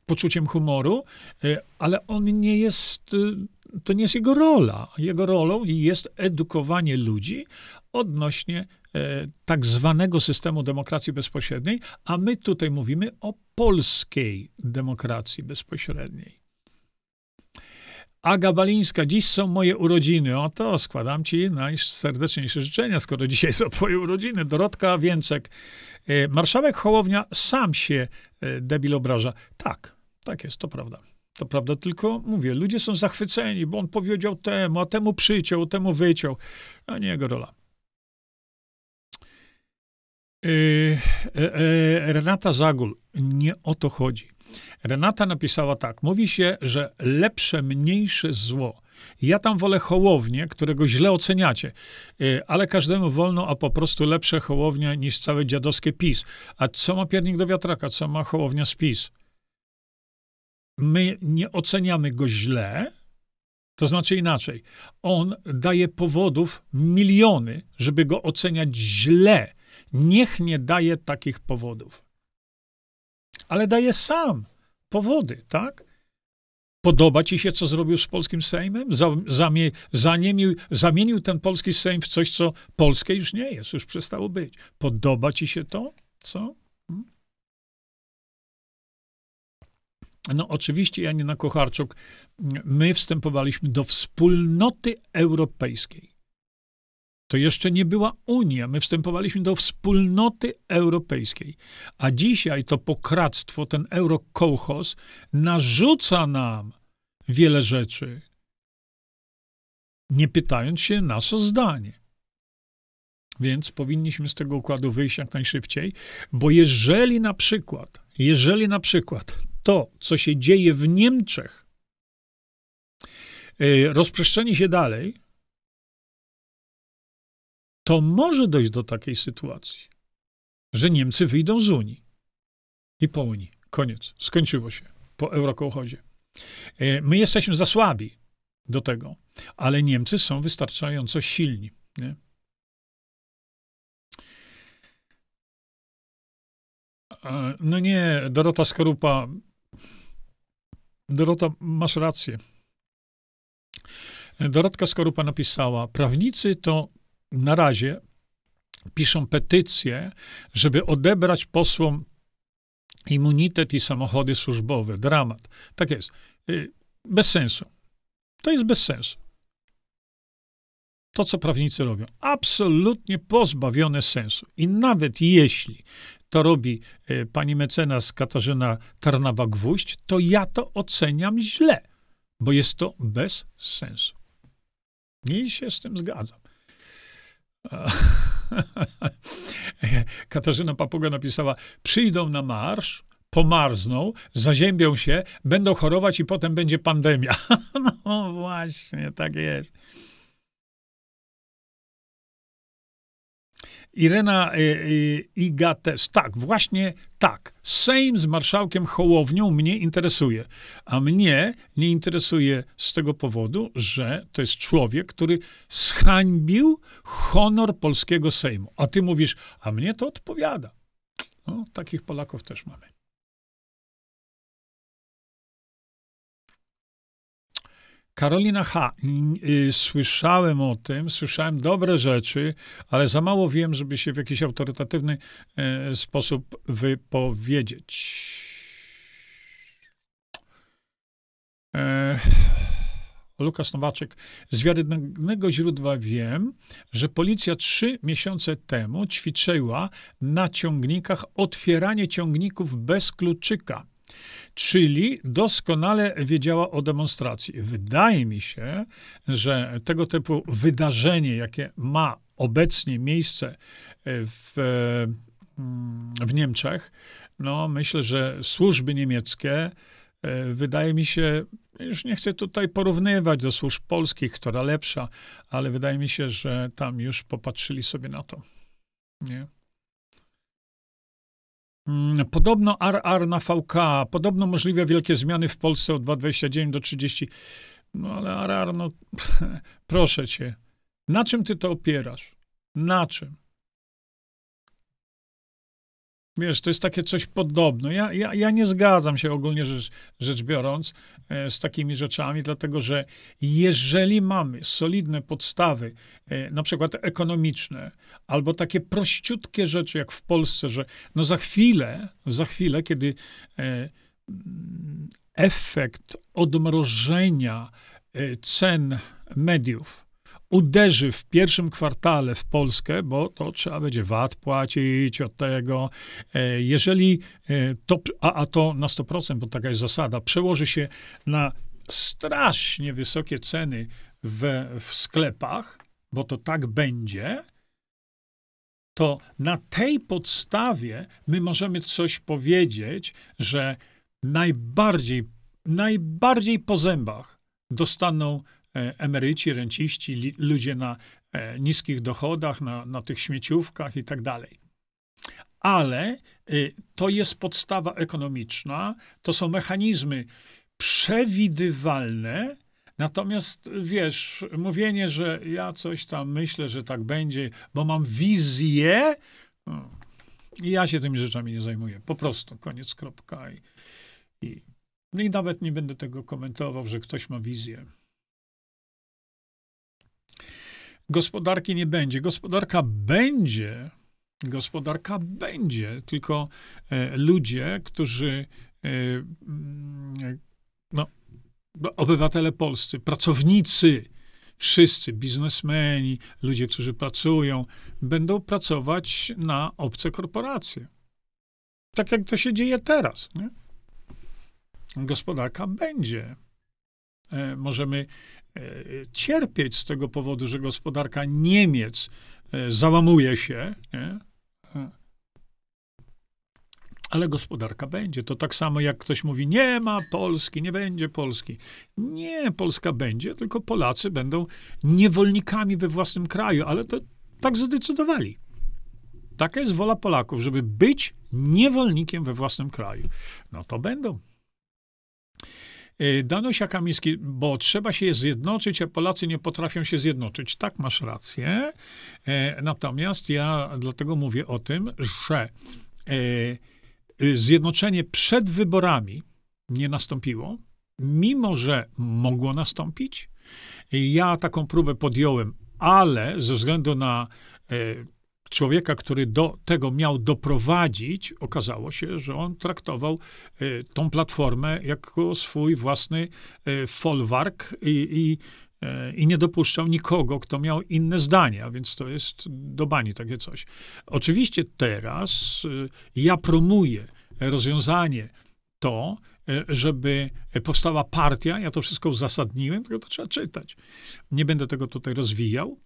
poczuciem humoru, ale on nie jest, to nie jest jego rola. Jego rolą jest edukowanie ludzi odnośnie tak zwanego systemu demokracji bezpośredniej, a my tutaj mówimy o polskiej demokracji bezpośredniej. Aga Balińska, dziś są moje urodziny. O to składam ci najserdeczniejsze życzenia, skoro dzisiaj są twoje urodziny. Dorotka Więcek. E, marszałek Hołownia sam się e, debil obraża. Tak, tak jest, to prawda. To prawda, tylko mówię, ludzie są zachwyceni, bo on powiedział temu, a temu przyciął, temu wyciął. A nie jego rola. Yy, e, e, Renata Zagul, nie o to chodzi. Renata napisała tak: Mówi się, że lepsze, mniejsze zło. Ja tam wolę hołownię, którego źle oceniacie, ale każdemu wolno, a po prostu lepsze hołownia niż całe dziadowskie PiS. A co ma piernik do wiatraka? Co ma hołownia z PiS? My nie oceniamy go źle, to znaczy inaczej. On daje powodów miliony, żeby go oceniać źle Niech nie daje takich powodów. Ale daje sam powody, tak? Podoba ci się, co zrobił z polskim Sejmem? Zamie, zamienił, zamienił ten polski Sejm w coś, co polskie już nie jest, już przestało być. Podoba ci się to? Co? Hmm? No oczywiście, Janina Kocharczuk, my wstępowaliśmy do wspólnoty europejskiej to jeszcze nie była Unia. My wstępowaliśmy do wspólnoty europejskiej. A dzisiaj to pokractwo, ten eurokołchos narzuca nam wiele rzeczy, nie pytając się nas o zdanie. Więc powinniśmy z tego układu wyjść jak najszybciej, bo jeżeli na przykład, jeżeli na przykład to, co się dzieje w Niemczech, y, rozprzestrzeni się dalej, to może dojść do takiej sytuacji, że Niemcy wyjdą z Unii i po Unii. Koniec. Skończyło się po eurokołchodzie. E, my jesteśmy za słabi do tego, ale Niemcy są wystarczająco silni. Nie? E, no nie, Dorota Skorupa. Dorota, masz rację. Dorotka Skorupa napisała: Prawnicy to na razie piszą petycję, żeby odebrać posłom immunitet i samochody służbowe. Dramat. Tak jest. Y, bez sensu. To jest bez sensu. To, co prawnicy robią, absolutnie pozbawione sensu. I nawet jeśli to robi y, pani mecenas Katarzyna Tarnawa-Gwóźdź, to ja to oceniam źle, bo jest to bez sensu. I się z tym zgadzam. Katarzyna Papuga napisała: Przyjdą na marsz, pomarzną, zaziębią się, będą chorować i potem będzie pandemia. no właśnie, tak jest. Irena y, y, Igates. Tak, właśnie tak. Sejm z marszałkiem Hołownią mnie interesuje. A mnie nie interesuje z tego powodu, że to jest człowiek, który zhańbił honor polskiego Sejmu. A ty mówisz, a mnie to odpowiada. No, takich Polaków też mamy. Karolina H. Y, słyszałem o tym, słyszałem dobre rzeczy, ale za mało wiem, żeby się w jakiś autorytatywny e, sposób wypowiedzieć. E, Lukas Nowaczek. Z wiarygodnego źródła wiem, że policja trzy miesiące temu ćwiczyła na ciągnikach otwieranie ciągników bez kluczyka czyli doskonale wiedziała o demonstracji. Wydaje mi się, że tego typu wydarzenie, jakie ma obecnie miejsce w, w Niemczech, no myślę, że służby niemieckie, e, wydaje mi się, już nie chcę tutaj porównywać do służb polskich, która lepsza, ale wydaje mi się, że tam już popatrzyli sobie na to. Nie? Mm, podobno RR na VK, podobno możliwe wielkie zmiany w Polsce od 2,29 do 30. No ale RR, no proszę cię, na czym ty to opierasz? Na czym? Wiesz, to jest takie coś podobne. Ja, ja, ja nie zgadzam się ogólnie rzecz, rzecz biorąc e, z takimi rzeczami, dlatego że jeżeli mamy solidne podstawy, e, na przykład ekonomiczne, albo takie prościutkie rzeczy jak w Polsce, że no za chwilę, za chwilę, kiedy e, efekt odmrożenia cen mediów, uderzy w pierwszym kwartale w Polskę, bo to trzeba będzie VAT płacić od tego. E, jeżeli e, to, a, a to na 100%, bo taka jest zasada, przełoży się na strasznie wysokie ceny w, w sklepach, bo to tak będzie, to na tej podstawie my możemy coś powiedzieć, że najbardziej, najbardziej po zębach dostaną emeryci, renciści, ludzie na e, niskich dochodach, na, na tych śmieciówkach i tak dalej. Ale y, to jest podstawa ekonomiczna, to są mechanizmy przewidywalne, Natomiast wiesz, mówienie, że ja coś tam myślę, że tak będzie, bo mam wizję, no, ja się tymi rzeczami nie zajmuję. Po prostu, koniec, kropka. I, i, no i nawet nie będę tego komentował, że ktoś ma wizję. Gospodarki nie będzie. Gospodarka będzie, gospodarka będzie, tylko e, ludzie, którzy, e, mm, no, obywatele polscy, pracownicy, wszyscy, biznesmeni, ludzie, którzy pracują, będą pracować na obce korporacje. Tak jak to się dzieje teraz. Nie? Gospodarka będzie. E, możemy cierpieć z tego powodu, że gospodarka Niemiec e, załamuje się, nie? ale gospodarka będzie. To tak samo jak ktoś mówi, nie ma Polski, nie będzie Polski. Nie, Polska będzie, tylko Polacy będą niewolnikami we własnym kraju, ale to tak zadecydowali. Taka jest wola Polaków, żeby być niewolnikiem we własnym kraju. No to będą. Y, Danusia Kamiński, bo trzeba się zjednoczyć, a Polacy nie potrafią się zjednoczyć. Tak, masz rację. E, natomiast ja dlatego mówię o tym, że e, zjednoczenie przed wyborami nie nastąpiło, mimo że mogło nastąpić. Ja taką próbę podjąłem, ale ze względu na e, człowieka, który do tego miał doprowadzić, okazało się, że on traktował y, tą platformę jako swój własny y, folwark i, i, y, i nie dopuszczał nikogo, kto miał inne zdanie, a więc to jest do bani takie coś. Oczywiście teraz ja promuję rozwiązanie to, żeby powstała partia, ja to wszystko uzasadniłem, tylko to trzeba czytać. Nie będę tego tutaj rozwijał,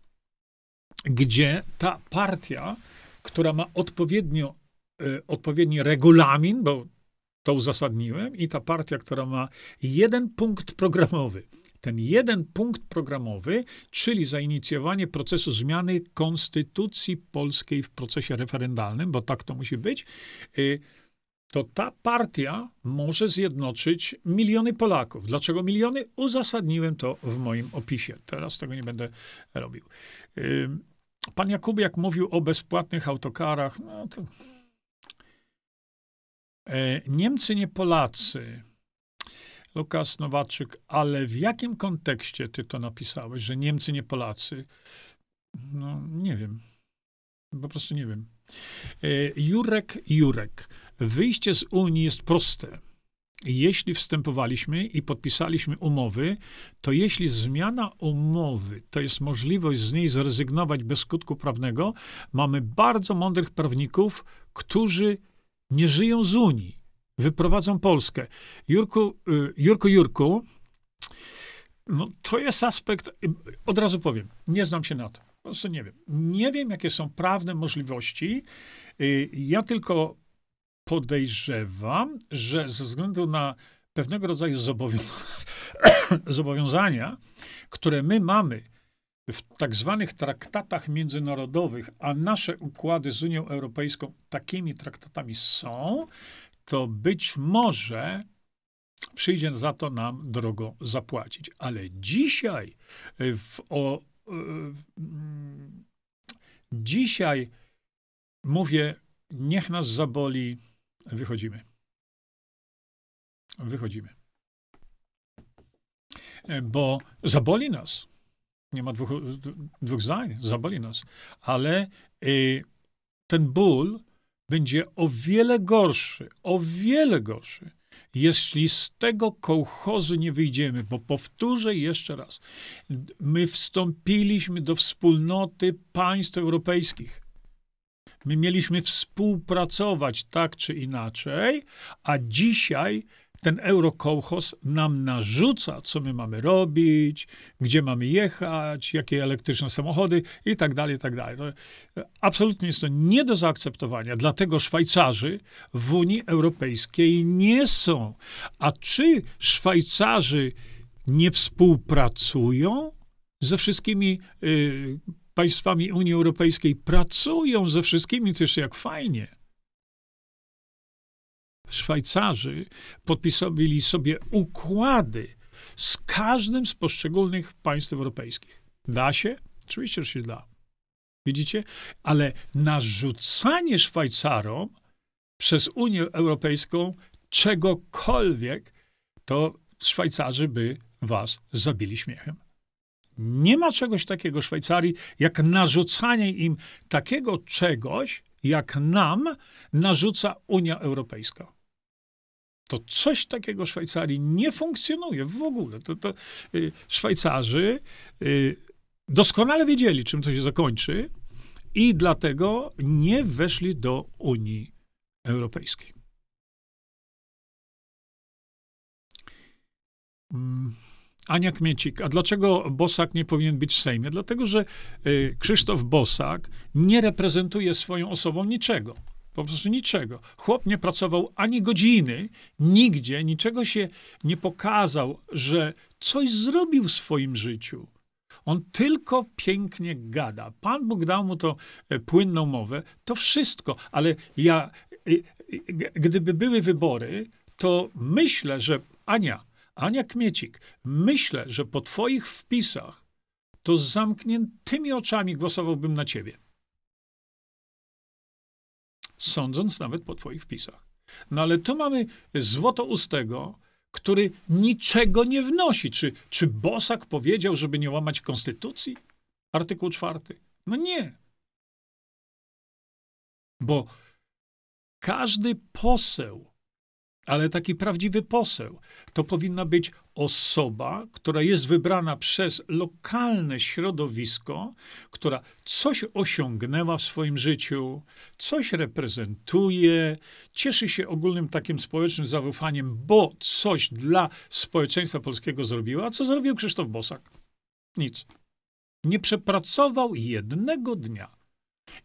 gdzie ta partia, która ma odpowiednio, y, odpowiedni regulamin, bo to uzasadniłem, i ta partia, która ma jeden punkt programowy, ten jeden punkt programowy, czyli zainicjowanie procesu zmiany konstytucji polskiej w procesie referendalnym, bo tak to musi być, y, to ta partia może zjednoczyć miliony Polaków. Dlaczego miliony? Uzasadniłem to w moim opisie. Teraz tego nie będę robił. Pan Jakubiak mówił o bezpłatnych autokarach. No to... E, Niemcy, nie Polacy. Lukas Nowaczyk, ale w jakim kontekście ty to napisałeś, że Niemcy, nie Polacy? No, nie wiem. Po prostu nie wiem. E, Jurek, Jurek. Wyjście z Unii jest proste. Jeśli wstępowaliśmy i podpisaliśmy umowy, to jeśli zmiana umowy to jest możliwość z niej zrezygnować bez skutku prawnego, mamy bardzo mądrych prawników, którzy nie żyją z Unii wyprowadzą Polskę. Jurku, y, Jurku, Jurku, no to jest aspekt, y, od razu powiem, nie znam się na to. Po prostu nie wiem. Nie wiem, jakie są prawne możliwości. Y, ja tylko podejrzewam, że ze względu na pewnego rodzaju zobowiązania, które my mamy w tak zwanych traktatach międzynarodowych, a nasze układy z Unią Europejską takimi traktatami są, to być może przyjdzie za to nam drogo zapłacić. Ale dzisiaj w, o, y, mm, dzisiaj mówię, niech nas zaboli, wychodzimy. Wychodzimy. E, bo zaboli nas. Nie ma dwóch, dwóch zdań, zaboli nas. Ale y, ten ból będzie o wiele gorszy, o wiele gorszy, jeśli z tego kołchozu nie wyjdziemy, bo powtórzę jeszcze raz, my wstąpiliśmy do wspólnoty państw europejskich. My mieliśmy współpracować tak czy inaczej, a dzisiaj ten eurokołchos nam narzuca, co my mamy robić, gdzie mamy jechać, jakie elektryczne samochody i tak dalej, i tak dalej. Absolutnie jest to nie do zaakceptowania. Dlatego Szwajcarzy w Unii Europejskiej nie są. A czy Szwajcarzy nie współpracują ze wszystkimi y, państwami Unii Europejskiej? Pracują ze wszystkimi, też jak fajnie. Szwajcarzy podpisali sobie układy z każdym z poszczególnych państw europejskich. Da się? Oczywiście, że się da. Widzicie? Ale narzucanie Szwajcarom przez Unię Europejską czegokolwiek, to Szwajcarzy by was zabili śmiechem. Nie ma czegoś takiego w Szwajcarii, jak narzucanie im takiego czegoś, jak nam narzuca Unia Europejska to coś takiego w Szwajcarii nie funkcjonuje w ogóle. To, to y, Szwajcarzy y, doskonale wiedzieli, czym to się zakończy i dlatego nie weszli do Unii Europejskiej. Mm, Ania Kmiecik, a dlaczego Bosak nie powinien być w Sejmie? Dlatego, że y, Krzysztof Bosak nie reprezentuje swoją osobą niczego. Po prostu niczego. Chłop nie pracował ani godziny, nigdzie, niczego się nie pokazał, że coś zrobił w swoim życiu. On tylko pięknie gada. Pan Bóg dał mu to e, płynną mowę, to wszystko. Ale ja, e, e, gdyby były wybory, to myślę, że Ania, Ania Kmiecik, myślę, że po twoich wpisach to z zamkniętymi oczami głosowałbym na ciebie sądząc nawet po twoich wpisach. No ale tu mamy złotoustego, który niczego nie wnosi. Czy, czy Bosak powiedział, żeby nie łamać konstytucji? Artykuł czwarty. No nie. Bo każdy poseł ale taki prawdziwy poseł to powinna być osoba, która jest wybrana przez lokalne środowisko, która coś osiągnęła w swoim życiu, coś reprezentuje, cieszy się ogólnym takim społecznym zaufaniem, bo coś dla społeczeństwa polskiego zrobiła. A co zrobił Krzysztof Bosak? Nic. Nie przepracował jednego dnia.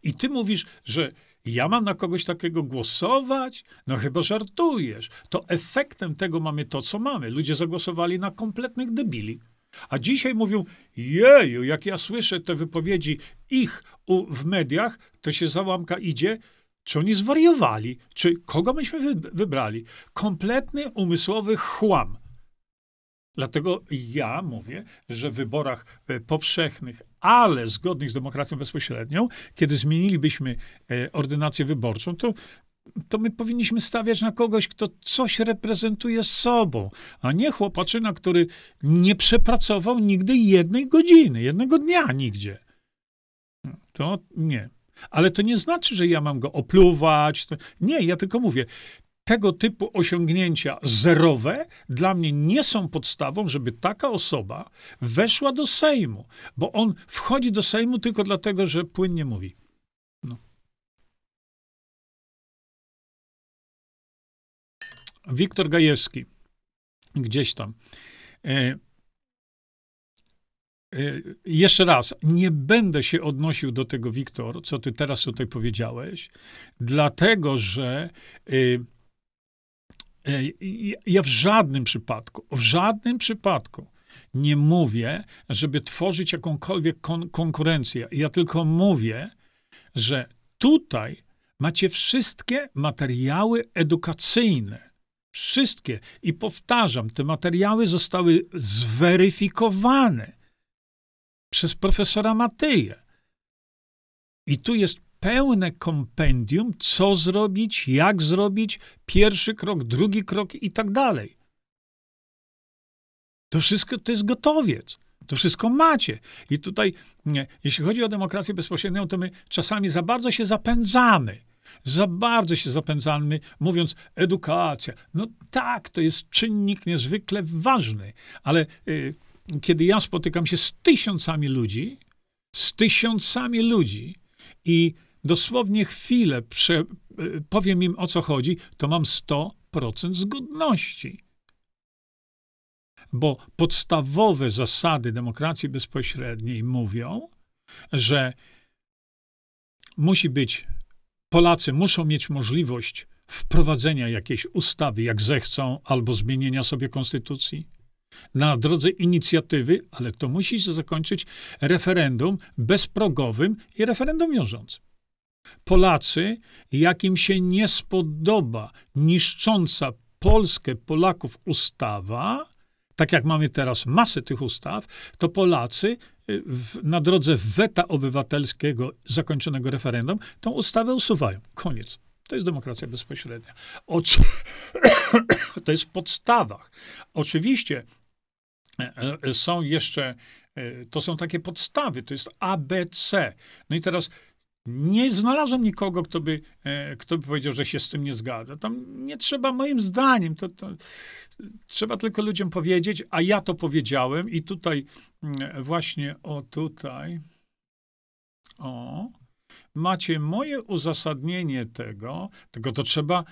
I ty mówisz, że ja mam na kogoś takiego głosować? No chyba żartujesz. To efektem tego mamy to, co mamy. Ludzie zagłosowali na kompletnych debili. A dzisiaj mówią, jeju, jak ja słyszę te wypowiedzi ich u, w mediach, to się załamka idzie, czy oni zwariowali, czy kogo myśmy wy, wybrali. Kompletny umysłowy chłam. Dlatego ja mówię, że w wyborach e, powszechnych, ale zgodnych z demokracją bezpośrednią, kiedy zmienilibyśmy e, ordynację wyborczą, to, to my powinniśmy stawiać na kogoś, kto coś reprezentuje sobą, a nie chłopaczyna, który nie przepracował nigdy jednej godziny, jednego dnia nigdzie. To nie. Ale to nie znaczy, że ja mam go opluwać. Nie, ja tylko mówię, tego typu osiągnięcia zerowe dla mnie nie są podstawą, żeby taka osoba weszła do Sejmu, bo on wchodzi do Sejmu tylko dlatego, że płynnie mówi. No. Wiktor Gajewski, gdzieś tam. E, e, jeszcze raz, nie będę się odnosił do tego, Wiktor, co ty teraz tutaj powiedziałeś, dlatego że. E, ja w żadnym przypadku, w żadnym przypadku nie mówię, żeby tworzyć jakąkolwiek kon konkurencję. Ja tylko mówię, że tutaj macie wszystkie materiały edukacyjne. Wszystkie. I powtarzam, te materiały zostały zweryfikowane przez profesora Matyję. I tu jest pełne kompendium, co zrobić, jak zrobić, pierwszy krok, drugi krok i tak dalej. To wszystko to jest gotowiec. To wszystko macie. I tutaj, nie, jeśli chodzi o demokrację bezpośrednią, to my czasami za bardzo się zapędzamy. Za bardzo się zapędzamy, mówiąc edukacja. No tak, to jest czynnik niezwykle ważny, ale y, kiedy ja spotykam się z tysiącami ludzi, z tysiącami ludzi i dosłownie chwilę prze, e, powiem im o co chodzi, to mam 100% zgodności. Bo podstawowe zasady demokracji bezpośredniej mówią, że musi być, Polacy muszą mieć możliwość wprowadzenia jakiejś ustawy, jak zechcą, albo zmienienia sobie konstytucji, na drodze inicjatywy, ale to musi się zakończyć referendum bezprogowym i referendum wiążącym. Polacy, jakim się nie spodoba niszcząca Polskę, Polaków ustawa, tak jak mamy teraz masę tych ustaw, to Polacy y, w, na drodze weta obywatelskiego zakończonego referendum tą ustawę usuwają. Koniec. To jest demokracja bezpośrednia. Oczy... to jest w podstawach. Oczywiście e, e, są jeszcze, e, to są takie podstawy, to jest ABC. No i teraz nie znalazłem nikogo, kto by, e, kto by powiedział, że się z tym nie zgadza. Tam nie trzeba, moim zdaniem, to, to trzeba tylko ludziom powiedzieć, a ja to powiedziałem i tutaj mm, właśnie, o tutaj, o, macie moje uzasadnienie tego, tego to trzeba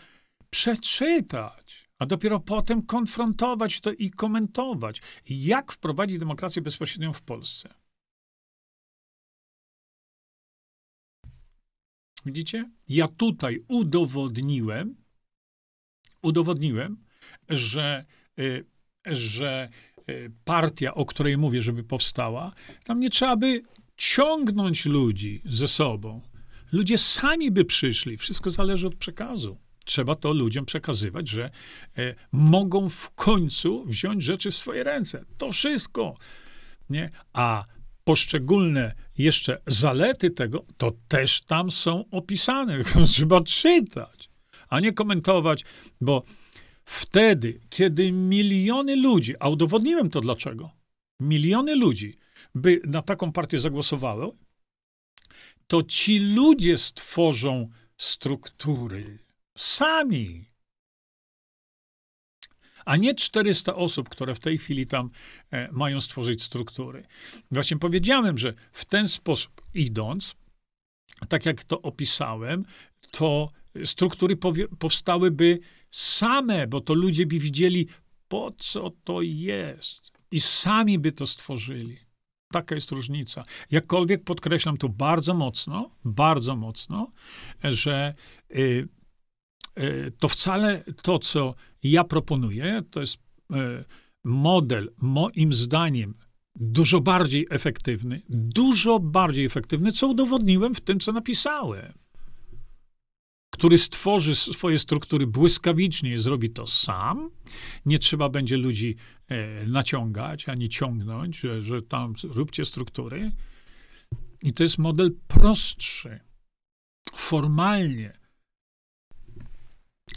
przeczytać, a dopiero potem konfrontować to i komentować. Jak wprowadzić demokrację bezpośrednią w Polsce? Widzicie? Ja tutaj udowodniłem, udowodniłem, że, y, że y, partia, o której mówię, żeby powstała, tam nie trzeba by ciągnąć ludzi ze sobą. Ludzie sami by przyszli. Wszystko zależy od przekazu. Trzeba to ludziom przekazywać, że e, mogą w końcu wziąć rzeczy w swoje ręce. To wszystko. Nie? A poszczególne jeszcze zalety tego, to też tam są opisane. Trzeba czytać, a nie komentować, bo wtedy, kiedy miliony ludzi, a udowodniłem to dlaczego, miliony ludzi by na taką partię zagłosowały, to ci ludzie stworzą struktury sami a nie 400 osób, które w tej chwili tam e, mają stworzyć struktury. Właśnie powiedziałem, że w ten sposób idąc, tak jak to opisałem, to struktury powstałyby same, bo to ludzie by widzieli, po co to jest. I sami by to stworzyli. Taka jest różnica. Jakkolwiek podkreślam tu bardzo mocno, bardzo mocno, że y, to wcale to, co ja proponuję, to jest e, model, moim zdaniem, dużo bardziej efektywny, dużo bardziej efektywny, co udowodniłem w tym, co napisałem. Który stworzy swoje struktury błyskawicznie, zrobi to sam. Nie trzeba będzie ludzi e, naciągać ani ciągnąć, że, że tam róbcie struktury. I to jest model prostszy. Formalnie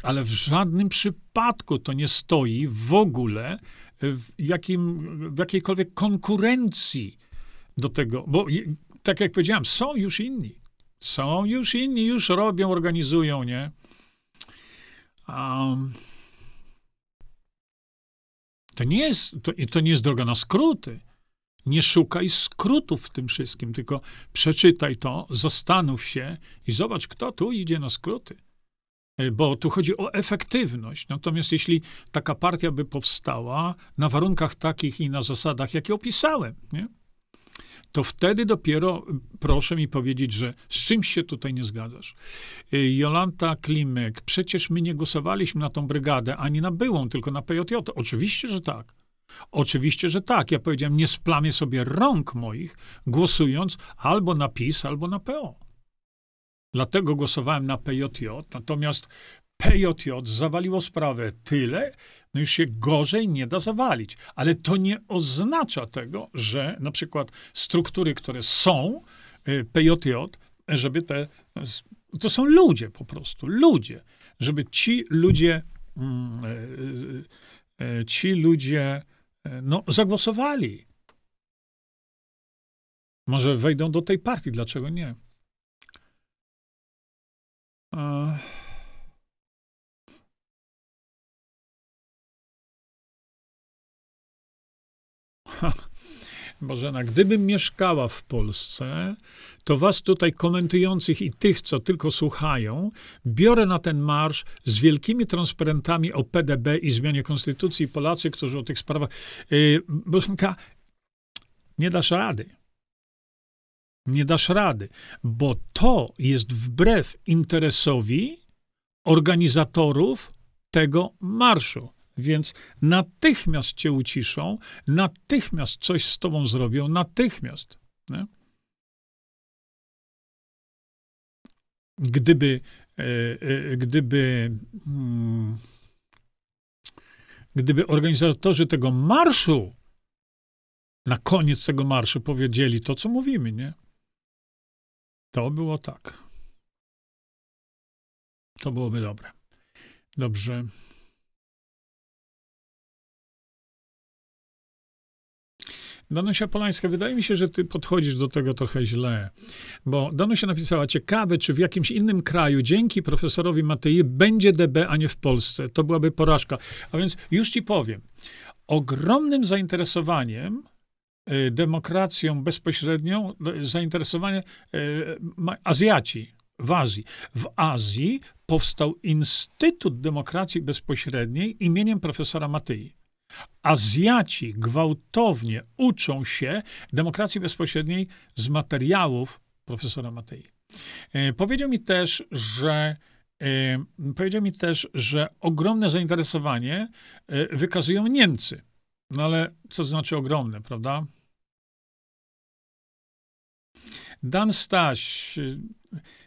ale w żadnym przypadku to nie stoi w ogóle w, jakim, w jakiejkolwiek konkurencji do tego, bo tak jak powiedziałem, są już inni. Są już inni, już robią, organizują, nie? Um, to nie jest, to, to nie jest droga na skróty. Nie szukaj skrótów w tym wszystkim, tylko przeczytaj to, zastanów się i zobacz, kto tu idzie na skróty. E, bo tu chodzi o efektywność. Natomiast jeśli taka partia by powstała na warunkach takich i na zasadach, jakie opisałem, nie? to wtedy dopiero proszę mi powiedzieć, że z czymś się tutaj nie zgadzasz. E, Jolanta Klimek, przecież my nie głosowaliśmy na tą brygadę, ani na byłą, tylko na PJJ. Oczywiście, że tak. Oczywiście, że tak. Ja powiedziałem, nie splamię sobie rąk moich, głosując albo na PiS, albo na PO. Dlatego głosowałem na PJJ, natomiast PJJ zawaliło sprawę tyle, no już się gorzej nie da zawalić. Ale to nie oznacza tego, że na przykład struktury, które są y, PJJ, żeby te. To są ludzie po prostu, ludzie. Żeby ci ludzie, mm, y, y, ci ludzie, no, zagłosowali. Może wejdą do tej partii, dlaczego nie? Bożena, gdybym mieszkała w Polsce, to was tutaj komentujących i tych, co tylko słuchają, biorę na ten marsz z wielkimi transparentami o PDB i zmianie konstytucji. Polacy, którzy o tych sprawach. Yy, Bożenka, nie dasz rady nie dasz rady, bo to jest wbrew interesowi organizatorów tego marszu. Więc natychmiast cię uciszą, natychmiast coś z tobą zrobią, natychmiast. Nie? Gdyby, e, e, gdyby, hmm, gdyby organizatorzy tego marszu na koniec tego marszu powiedzieli to, co mówimy, nie? To było tak. To byłoby dobre. Dobrze. Danusia Polańska, wydaje mi się, że ty podchodzisz do tego trochę źle, bo Danusia napisała, ciekawe, czy w jakimś innym kraju dzięki profesorowi Matei będzie DB, a nie w Polsce. To byłaby porażka. A więc już ci powiem, ogromnym zainteresowaniem demokracją bezpośrednią y, zainteresowanie y, Azjaci w Azji. W Azji powstał Instytut Demokracji Bezpośredniej imieniem profesora Matyi. Azjaci gwałtownie uczą się demokracji bezpośredniej z materiałów profesora Matyi. Powiedział mi też, że powiedział mi też, że ogromne zainteresowanie wykazują Niemcy. No ale co znaczy ogromne, prawda? Dan Staś,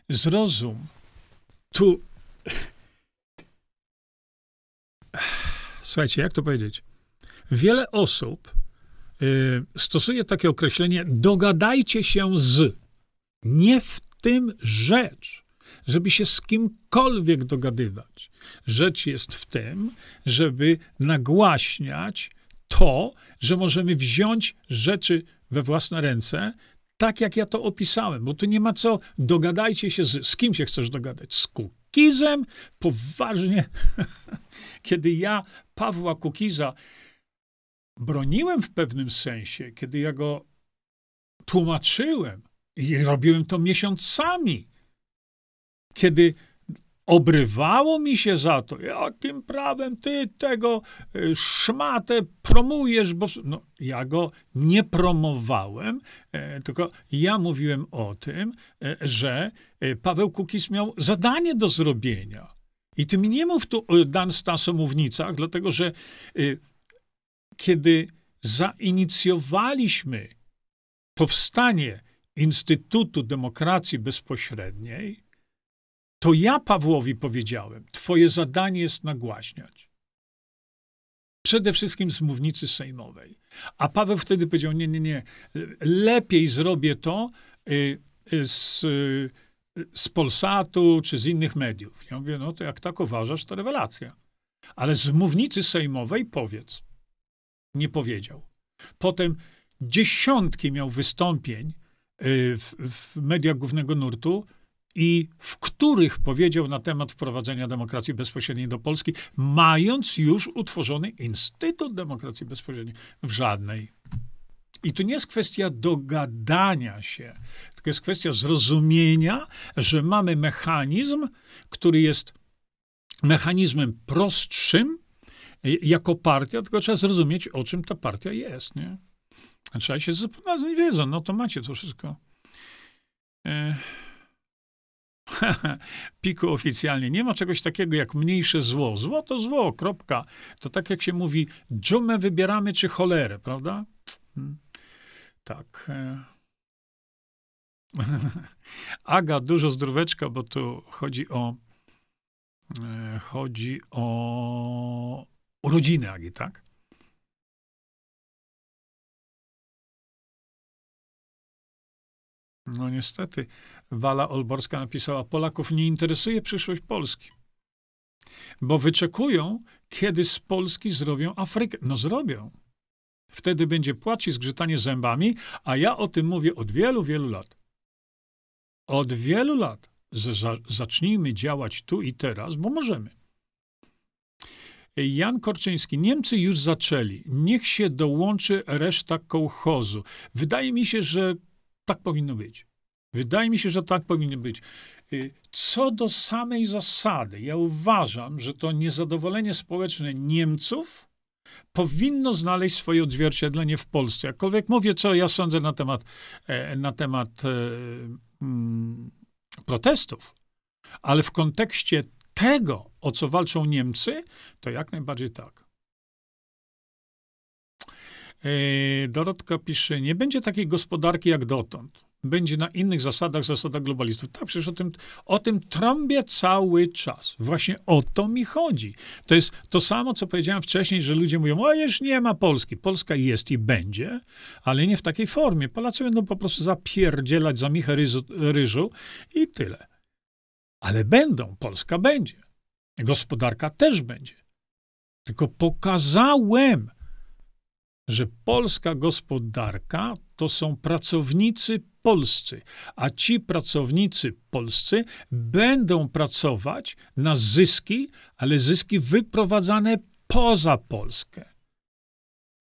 zrozum. Tu. Słuchajcie, jak to powiedzieć? Wiele osób y, stosuje takie określenie: dogadajcie się z. Nie w tym rzecz, żeby się z kimkolwiek dogadywać. Rzecz jest w tym, żeby nagłaśniać to, że możemy wziąć rzeczy we własne ręce tak jak ja to opisałem, bo tu nie ma co, dogadajcie się z, z kim się chcesz dogadać, z Kukizem? Poważnie, kiedy ja Pawła Kukiza broniłem w pewnym sensie, kiedy ja go tłumaczyłem i robiłem to miesiącami, kiedy Obrywało mi się za to, jakim prawem ty tego y, szmatę promujesz, bo no, ja go nie promowałem, e, tylko ja mówiłem o tym, e, że e, Paweł Kukiz miał zadanie do zrobienia. I ty mi nie mów tu Dan Stasomównicach, dlatego że kiedy zainicjowaliśmy powstanie Instytutu Demokracji Bezpośredniej, to ja Pawłowi powiedziałem: Twoje zadanie jest nagłaśniać. Przede wszystkim z mównicy sejmowej. A Paweł wtedy powiedział: Nie, nie, nie, lepiej zrobię to y, y, z, y, z Polsatu czy z innych mediów. Ja mówię: No to jak tak uważasz, to rewelacja. Ale z mównicy sejmowej powiedz. Nie powiedział. Potem dziesiątki miał wystąpień w, w mediach głównego nurtu i w których powiedział na temat wprowadzenia demokracji bezpośredniej do Polski, mając już utworzony Instytut Demokracji Bezpośredniej. W żadnej. I to nie jest kwestia dogadania się, tylko jest kwestia zrozumienia, że mamy mechanizm, który jest mechanizmem prostszym jako partia, tylko trzeba zrozumieć, o czym ta partia jest. Nie? Trzeba się zapoznać wiedzą, no to macie to wszystko. E... Piku oficjalnie. Nie ma czegoś takiego jak mniejsze zło. Zło to zło, kropka. To tak jak się mówi, dżumę wybieramy czy cholerę, prawda? Hmm. Tak. E. Aga, dużo zdróweczka, bo tu chodzi o e, chodzi o urodziny Agi, tak? No niestety, Wala Olborska napisała: Polaków nie interesuje przyszłość Polski, bo wyczekują, kiedy z Polski zrobią Afrykę. No zrobią. Wtedy będzie płacz i zgrzytanie zębami, a ja o tym mówię od wielu, wielu lat. Od wielu lat. zacznijmy działać tu i teraz, bo możemy. Jan Korczyński, Niemcy już zaczęli. Niech się dołączy reszta kołchozu. Wydaje mi się, że tak powinno być. Wydaje mi się, że tak powinno być. Y, co do samej zasady, ja uważam, że to niezadowolenie społeczne Niemców powinno znaleźć swoje odzwierciedlenie w Polsce. Jakkolwiek mówię, co ja sądzę na temat, e, na temat e, mm, protestów, ale w kontekście tego, o co walczą Niemcy, to jak najbardziej tak. E, Dorotka pisze, nie będzie takiej gospodarki jak dotąd. Będzie na innych zasadach, zasadach globalistów. Tak, przecież o tym, o tym trąbię cały czas. Właśnie o to mi chodzi. To jest to samo, co powiedziałem wcześniej, że ludzie mówią, o już nie ma Polski. Polska jest i będzie, ale nie w takiej formie. Polacy będą po prostu zapierdzielać za Michę ryżu, ryżu i tyle. Ale będą, Polska będzie. Gospodarka też będzie. Tylko pokazałem, że polska gospodarka to są pracownicy polscy, a ci pracownicy polscy będą pracować na zyski, ale zyski wyprowadzane poza Polskę.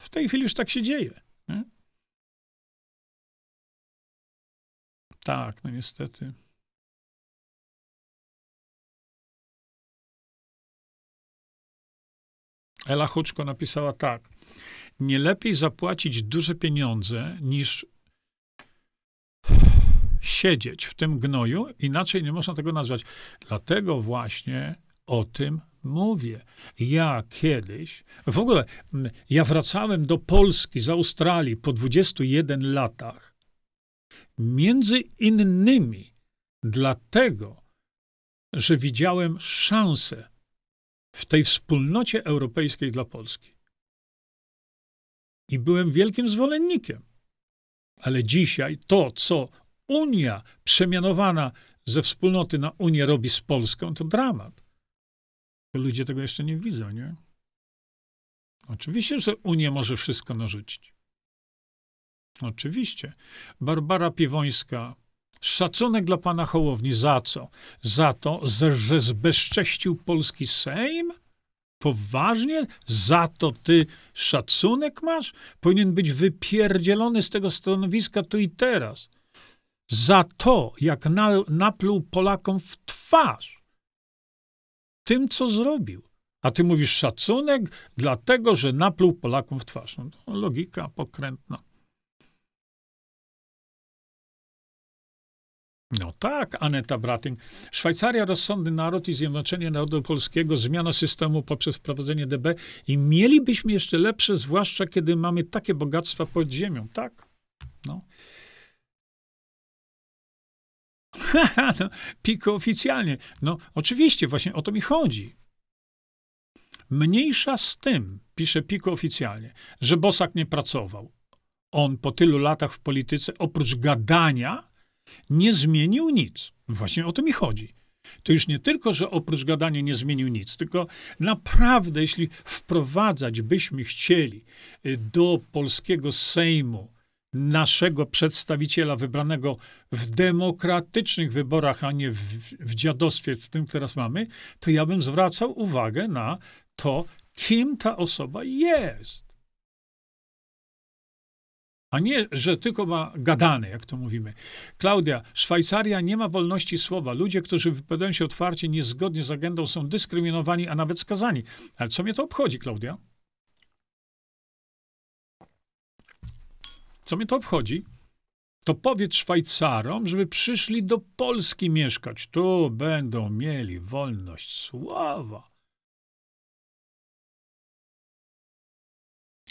W tej chwili już tak się dzieje. Nie? Tak, no niestety. Ela Huczko napisała tak nie lepiej zapłacić duże pieniądze niż siedzieć w tym gnoju, inaczej nie można tego nazwać. Dlatego właśnie o tym mówię. Ja kiedyś, w ogóle ja wracałem do Polski z Australii po 21 latach, między innymi dlatego, że widziałem szansę w tej wspólnocie europejskiej dla Polski. I byłem wielkim zwolennikiem. Ale dzisiaj to, co Unia przemianowana ze wspólnoty na Unię robi z Polską, to dramat. Ludzie tego jeszcze nie widzą, nie? Oczywiście, że Unia może wszystko narzucić. Oczywiście. Barbara Piwońska. Szacunek dla pana Hołowni. Za co? Za to, że zbezcześcił polski Sejm? Poważnie? Za to ty szacunek masz? Powinien być wypierdzielony z tego stanowiska tu i teraz. Za to, jak na, napluł Polakom w twarz. Tym, co zrobił. A ty mówisz szacunek, dlatego, że napluł Polakom w twarz. No, logika pokrętna. No tak, Aneta Brating. Szwajcaria, rozsądny naród i zjednoczenie narodu polskiego, zmiana systemu poprzez wprowadzenie DB i mielibyśmy jeszcze lepsze, zwłaszcza kiedy mamy takie bogactwa pod ziemią. Tak, no. no, Piko oficjalnie. No, oczywiście, właśnie o to mi chodzi. Mniejsza z tym, pisze Piko oficjalnie, że Bosak nie pracował. On po tylu latach w polityce, oprócz gadania, nie zmienił nic. Właśnie o to mi chodzi. To już nie tylko, że oprócz gadania nie zmienił nic, tylko naprawdę, jeśli wprowadzać byśmy chcieli y, do polskiego Sejmu naszego przedstawiciela wybranego w demokratycznych wyborach, a nie w, w dziadostwie, w tym teraz mamy, to ja bym zwracał uwagę na to, kim ta osoba jest. A nie, że tylko ma gadane, jak to mówimy. Klaudia, Szwajcaria nie ma wolności słowa. Ludzie, którzy wypowiadają się otwarcie niezgodnie z agendą, są dyskryminowani, a nawet skazani. Ale co mnie to obchodzi, Klaudia? Co mnie to obchodzi? To powiedz Szwajcarom, żeby przyszli do Polski mieszkać. Tu będą mieli wolność słowa.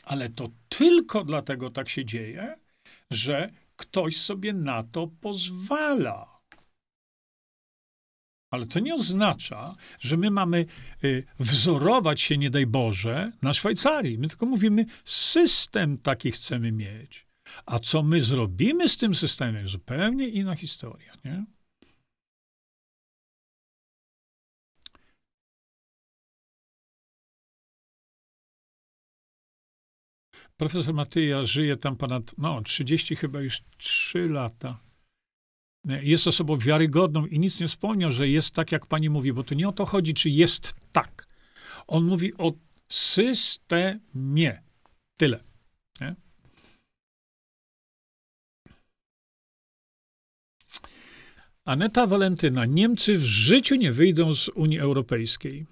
Ale to tylko dlatego tak się dzieje, że ktoś sobie na to pozwala. Ale to nie oznacza, że my mamy y, wzorować się, nie daj Boże, na Szwajcarii. My tylko mówimy, system taki chcemy mieć. A co my zrobimy z tym systemem, zupełnie inna historia, nie? Profesor Matyja żyje tam ponad, no, 30 chyba już 3 lata. Jest osobą wiarygodną i nic nie wspomniał, że jest tak, jak pani mówi, bo tu nie o to chodzi, czy jest tak. On mówi o systemie. Tyle. Nie? Aneta Walentyna. Niemcy w życiu nie wyjdą z Unii Europejskiej.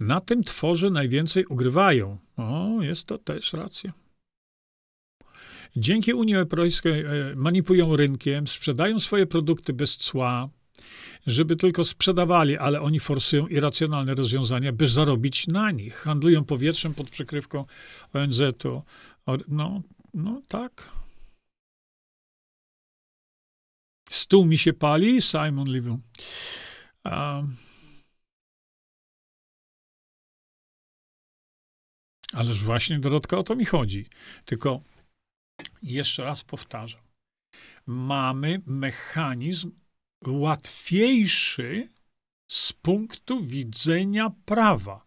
Na tym tworze najwięcej ugrywają. O, jest to też racja. Dzięki Unii Europejskiej e, manipulują rynkiem, sprzedają swoje produkty bez cła, żeby tylko sprzedawali, ale oni forsują irracjonalne rozwiązania, by zarobić na nich. Handlują powietrzem pod przykrywką ONZ-u. No, no tak. Stół mi się pali, Simon Levy. Um, Ależ właśnie, Dorotka, o to mi chodzi. Tylko jeszcze raz powtarzam. Mamy mechanizm łatwiejszy z punktu widzenia prawa.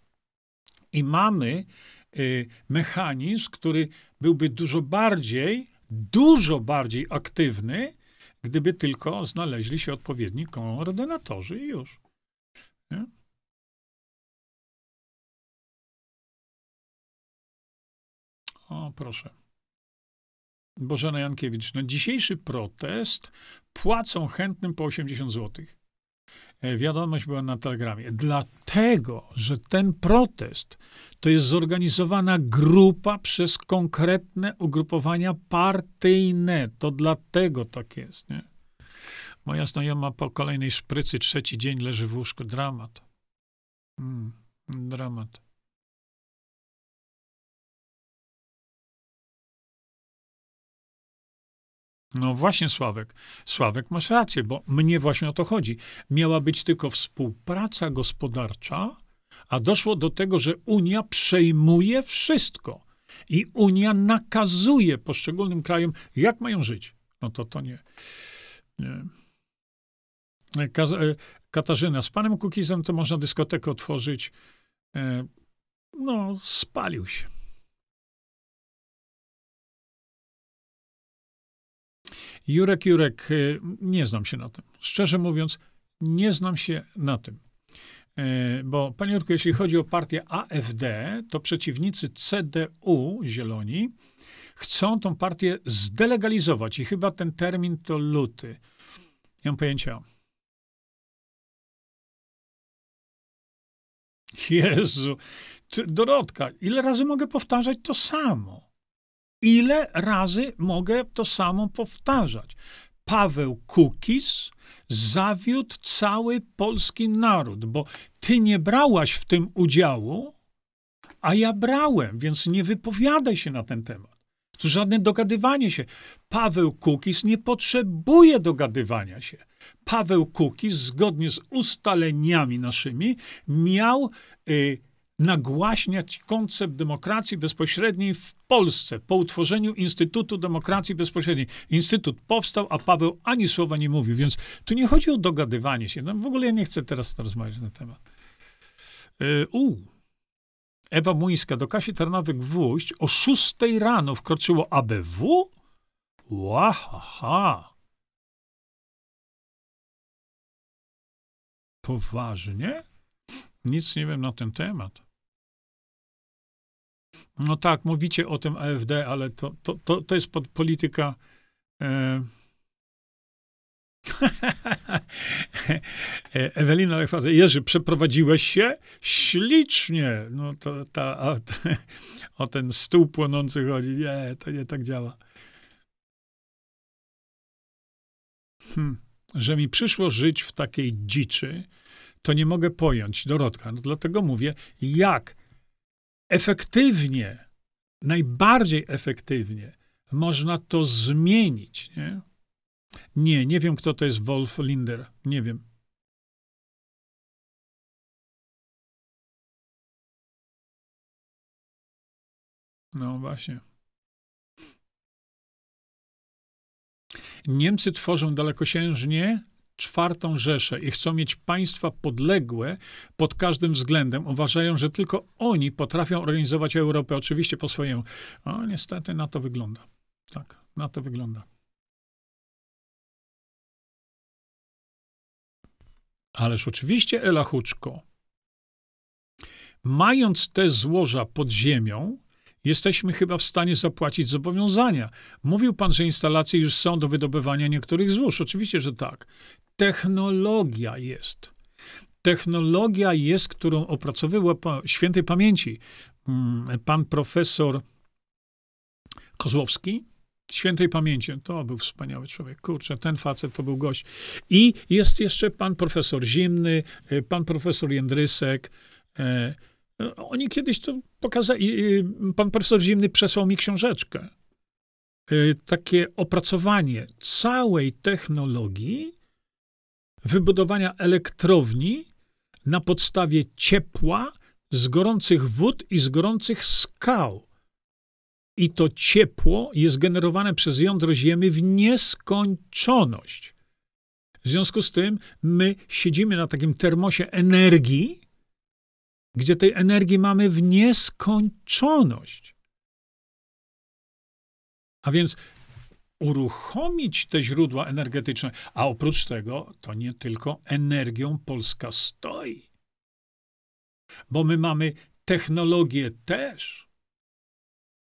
I mamy y, mechanizm, który byłby dużo bardziej, dużo bardziej aktywny, gdyby tylko znaleźli się odpowiedni koordynatorzy i już. Nie? O, proszę. Bożena Jankiewicz. Na dzisiejszy protest płacą chętnym po 80 zł. E, wiadomość była na telegramie. Dlatego, że ten protest to jest zorganizowana grupa przez konkretne ugrupowania partyjne. To dlatego tak jest. Nie? Moja znajoma po kolejnej szprycy trzeci dzień leży w łóżku. Dramat. Mm, dramat. No właśnie, Sławek. Sławek, masz rację, bo mnie właśnie o to chodzi. Miała być tylko współpraca gospodarcza, a doszło do tego, że Unia przejmuje wszystko. I Unia nakazuje poszczególnym krajom, jak mają żyć. No to to nie. nie. E, Katarzyna, z panem Kukizem to można dyskotekę otworzyć. E, no, spalił się. Jurek, Jurek, y, nie znam się na tym. Szczerze mówiąc, nie znam się na tym. Y, bo, panie Jurku, jeśli chodzi o partię AfD, to przeciwnicy CDU, Zieloni, chcą tą partię zdelegalizować i chyba ten termin to luty. Nie mam pojęcia. Jezu, Dorotka, ile razy mogę powtarzać to samo? Ile razy mogę to samo powtarzać? Paweł Kukis zawiódł cały polski naród, bo ty nie brałaś w tym udziału, a ja brałem, więc nie wypowiadaj się na ten temat. Tu żadne dogadywanie się. Paweł Kukis nie potrzebuje dogadywania się. Paweł Kukis, zgodnie z ustaleniami naszymi, miał y, nagłaśniać koncept demokracji bezpośredniej w Polsce po utworzeniu Instytutu Demokracji Bezpośredniej. Instytut powstał, a Paweł ani słowa nie mówił, więc tu nie chodzi o dogadywanie się. No, w ogóle ja nie chcę teraz rozmawiać na temat. Yy, Ewa Muńska do Kasi Tarnowek-Wójść o 6 rano wkroczyło ABW? Łahaha. Poważnie? Nic nie wiem na ten temat. No tak, mówicie o tym AfD, ale to, to, to, to jest polityka. E... Ewelina Lechwadze, Jerzy, przeprowadziłeś się? Ślicznie. No to ta, o, o ten stół płonący chodzi. Nie, to nie tak działa. Hmm. Że mi przyszło żyć w takiej dziczy, to nie mogę pojąć, Dorotka. No dlatego mówię, jak efektywnie, najbardziej efektywnie można to zmienić. Nie? nie, nie wiem, kto to jest Wolf Linder. Nie wiem. No właśnie. Niemcy tworzą dalekosiężnie czwartą Rzeszę i chcą mieć państwa podległe pod każdym względem. Uważają, że tylko oni potrafią organizować Europę, oczywiście po swojemu. A niestety na to wygląda. Tak, na to wygląda. Ależ oczywiście, Ela Huczko, mając te złoża pod ziemią, jesteśmy chyba w stanie zapłacić zobowiązania. Mówił pan, że instalacje już są do wydobywania niektórych złóż. Oczywiście, że tak. Technologia jest. Technologia jest, którą opracowywał świętej pamięci mm, pan profesor Kozłowski, świętej pamięci. To był wspaniały człowiek. Kurczę, ten facet to był gość. I jest jeszcze pan profesor Zimny, y, pan profesor Jędrysek. E, oni kiedyś to pokazali. Pan profesor Zimny przesłał mi książeczkę. Y, takie opracowanie całej technologii wybudowania elektrowni na podstawie ciepła z gorących wód i z gorących skał. I to ciepło jest generowane przez jądro Ziemi w nieskończoność. W związku z tym my siedzimy na takim termosie energii, gdzie tej energii mamy w nieskończoność. A więc uruchomić te źródła energetyczne. A oprócz tego, to nie tylko energią Polska stoi. Bo my mamy technologię też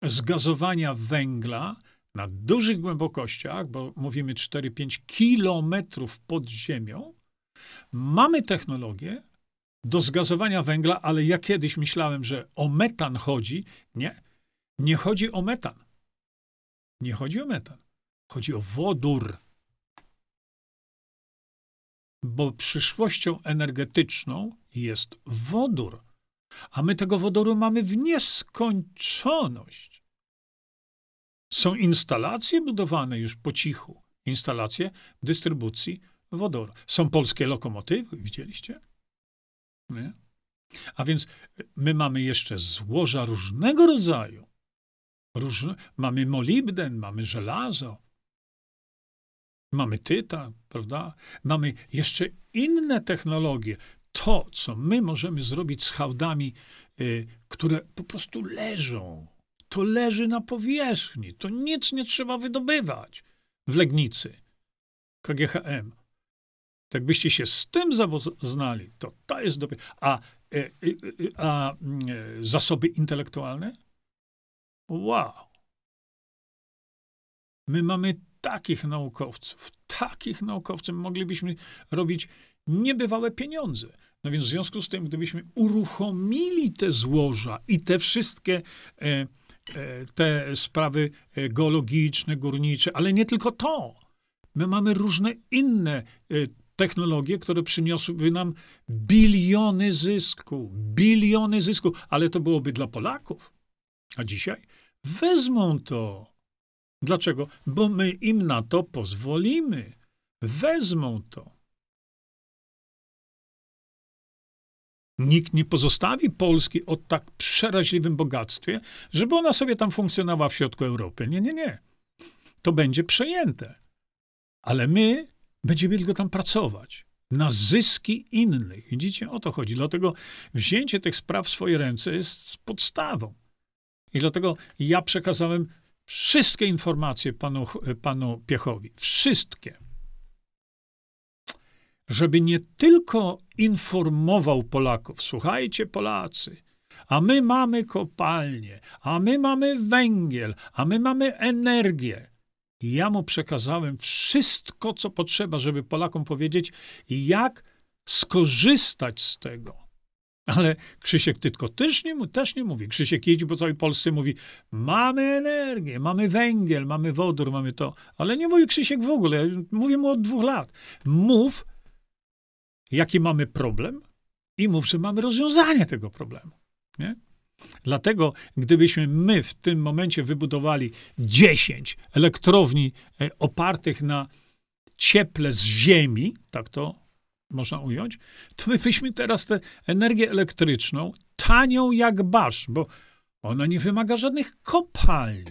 zgazowania węgla na dużych głębokościach, bo mówimy 4-5 kilometrów pod ziemią. Mamy technologię do zgazowania węgla, ale ja kiedyś myślałem, że o metan chodzi. Nie, nie chodzi o metan. Nie chodzi o metan. Chodzi o wodór. Bo przyszłością energetyczną jest wodór. A my tego wodoru mamy w nieskończoność. Są instalacje budowane już po cichu. Instalacje dystrybucji wodoru. Są polskie lokomotywy, widzieliście? Nie? A więc my mamy jeszcze złoża różnego rodzaju. Różne, mamy molibden, mamy żelazo, Mamy tytan, prawda? Mamy jeszcze inne technologie. To, co my możemy zrobić z hałdami, y, które po prostu leżą, to leży na powierzchni. To nic nie trzeba wydobywać w Legnicy, KGHM. Tak byście się z tym zapoznali, to to jest dobre. A, y, y, a, a zasoby intelektualne? Wow. My mamy takich naukowców, takich naukowców moglibyśmy robić niebywałe pieniądze. No więc w związku z tym, gdybyśmy uruchomili te złoża i te wszystkie e, e, te sprawy e, geologiczne, górnicze, ale nie tylko to. My mamy różne inne y, technologie, które przyniosłyby nam biliony zysku, biliony zysku, ale to byłoby dla Polaków. A dzisiaj wezmą to. Dlaczego? Bo my im na to pozwolimy. Wezmą to. Nikt nie pozostawi Polski o tak przeraźliwym bogactwie, żeby ona sobie tam funkcjonowała w środku Europy. Nie, nie, nie. To będzie przejęte. Ale my będziemy tylko tam pracować. Na zyski innych. Widzicie, o to chodzi. Dlatego wzięcie tych spraw w swoje ręce jest podstawą. I dlatego ja przekazałem wszystkie informacje panu, panu Piechowi. Wszystkie żeby nie tylko informował Polaków, słuchajcie Polacy, a my mamy kopalnie, a my mamy węgiel, a my mamy energię. Ja mu przekazałem wszystko, co potrzeba, żeby Polakom powiedzieć, jak skorzystać z tego. Ale Krzysiek Tytko też nie, też nie mówi. Krzysiek jeździ po całej Polsce, mówi, mamy energię, mamy węgiel, mamy wodór, mamy to. Ale nie mówi Krzysiek w ogóle. Mówię mu od dwóch lat. Mów, jaki mamy problem i mów, że mamy rozwiązanie tego problemu. Nie? Dlatego, gdybyśmy my w tym momencie wybudowali 10 elektrowni e, opartych na cieple z ziemi, tak to można ująć, to my byśmy teraz tę energię elektryczną tanią jak basz, bo ona nie wymaga żadnych kopalń.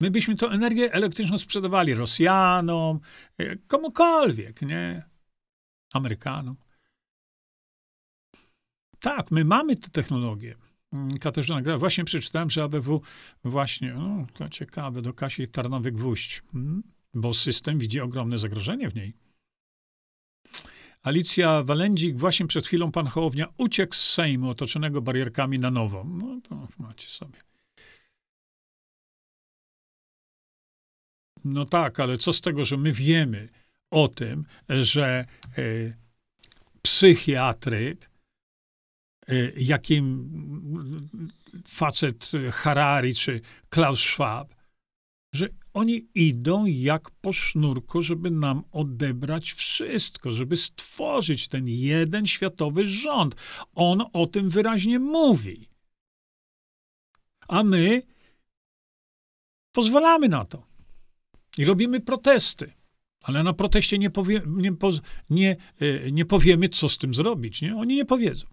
My byśmy tę energię elektryczną sprzedawali Rosjanom, e, komukolwiek, nie? Amerykanom. Tak, my mamy te technologie. Mm, Katarzyna Gra, właśnie przeczytałem, że ABW właśnie, no, to ciekawe, do Kasi Tarnowy Gwóźdź, hmm? bo system widzi ogromne zagrożenie w niej. Alicja Walendzik, właśnie przed chwilą pan Hołownia uciekł z Sejmu otoczonego barierkami na nowo. No to macie sobie. No tak, ale co z tego, że my wiemy o tym, że y, psychiatryk, jakim facet Harari czy Klaus Schwab, że oni idą jak po sznurku, żeby nam odebrać wszystko, żeby stworzyć ten jeden światowy rząd. On o tym wyraźnie mówi. A my pozwalamy na to. I robimy protesty. Ale na proteście nie, powie, nie, nie, e, nie powiemy, co z tym zrobić. Nie? Oni nie powiedzą.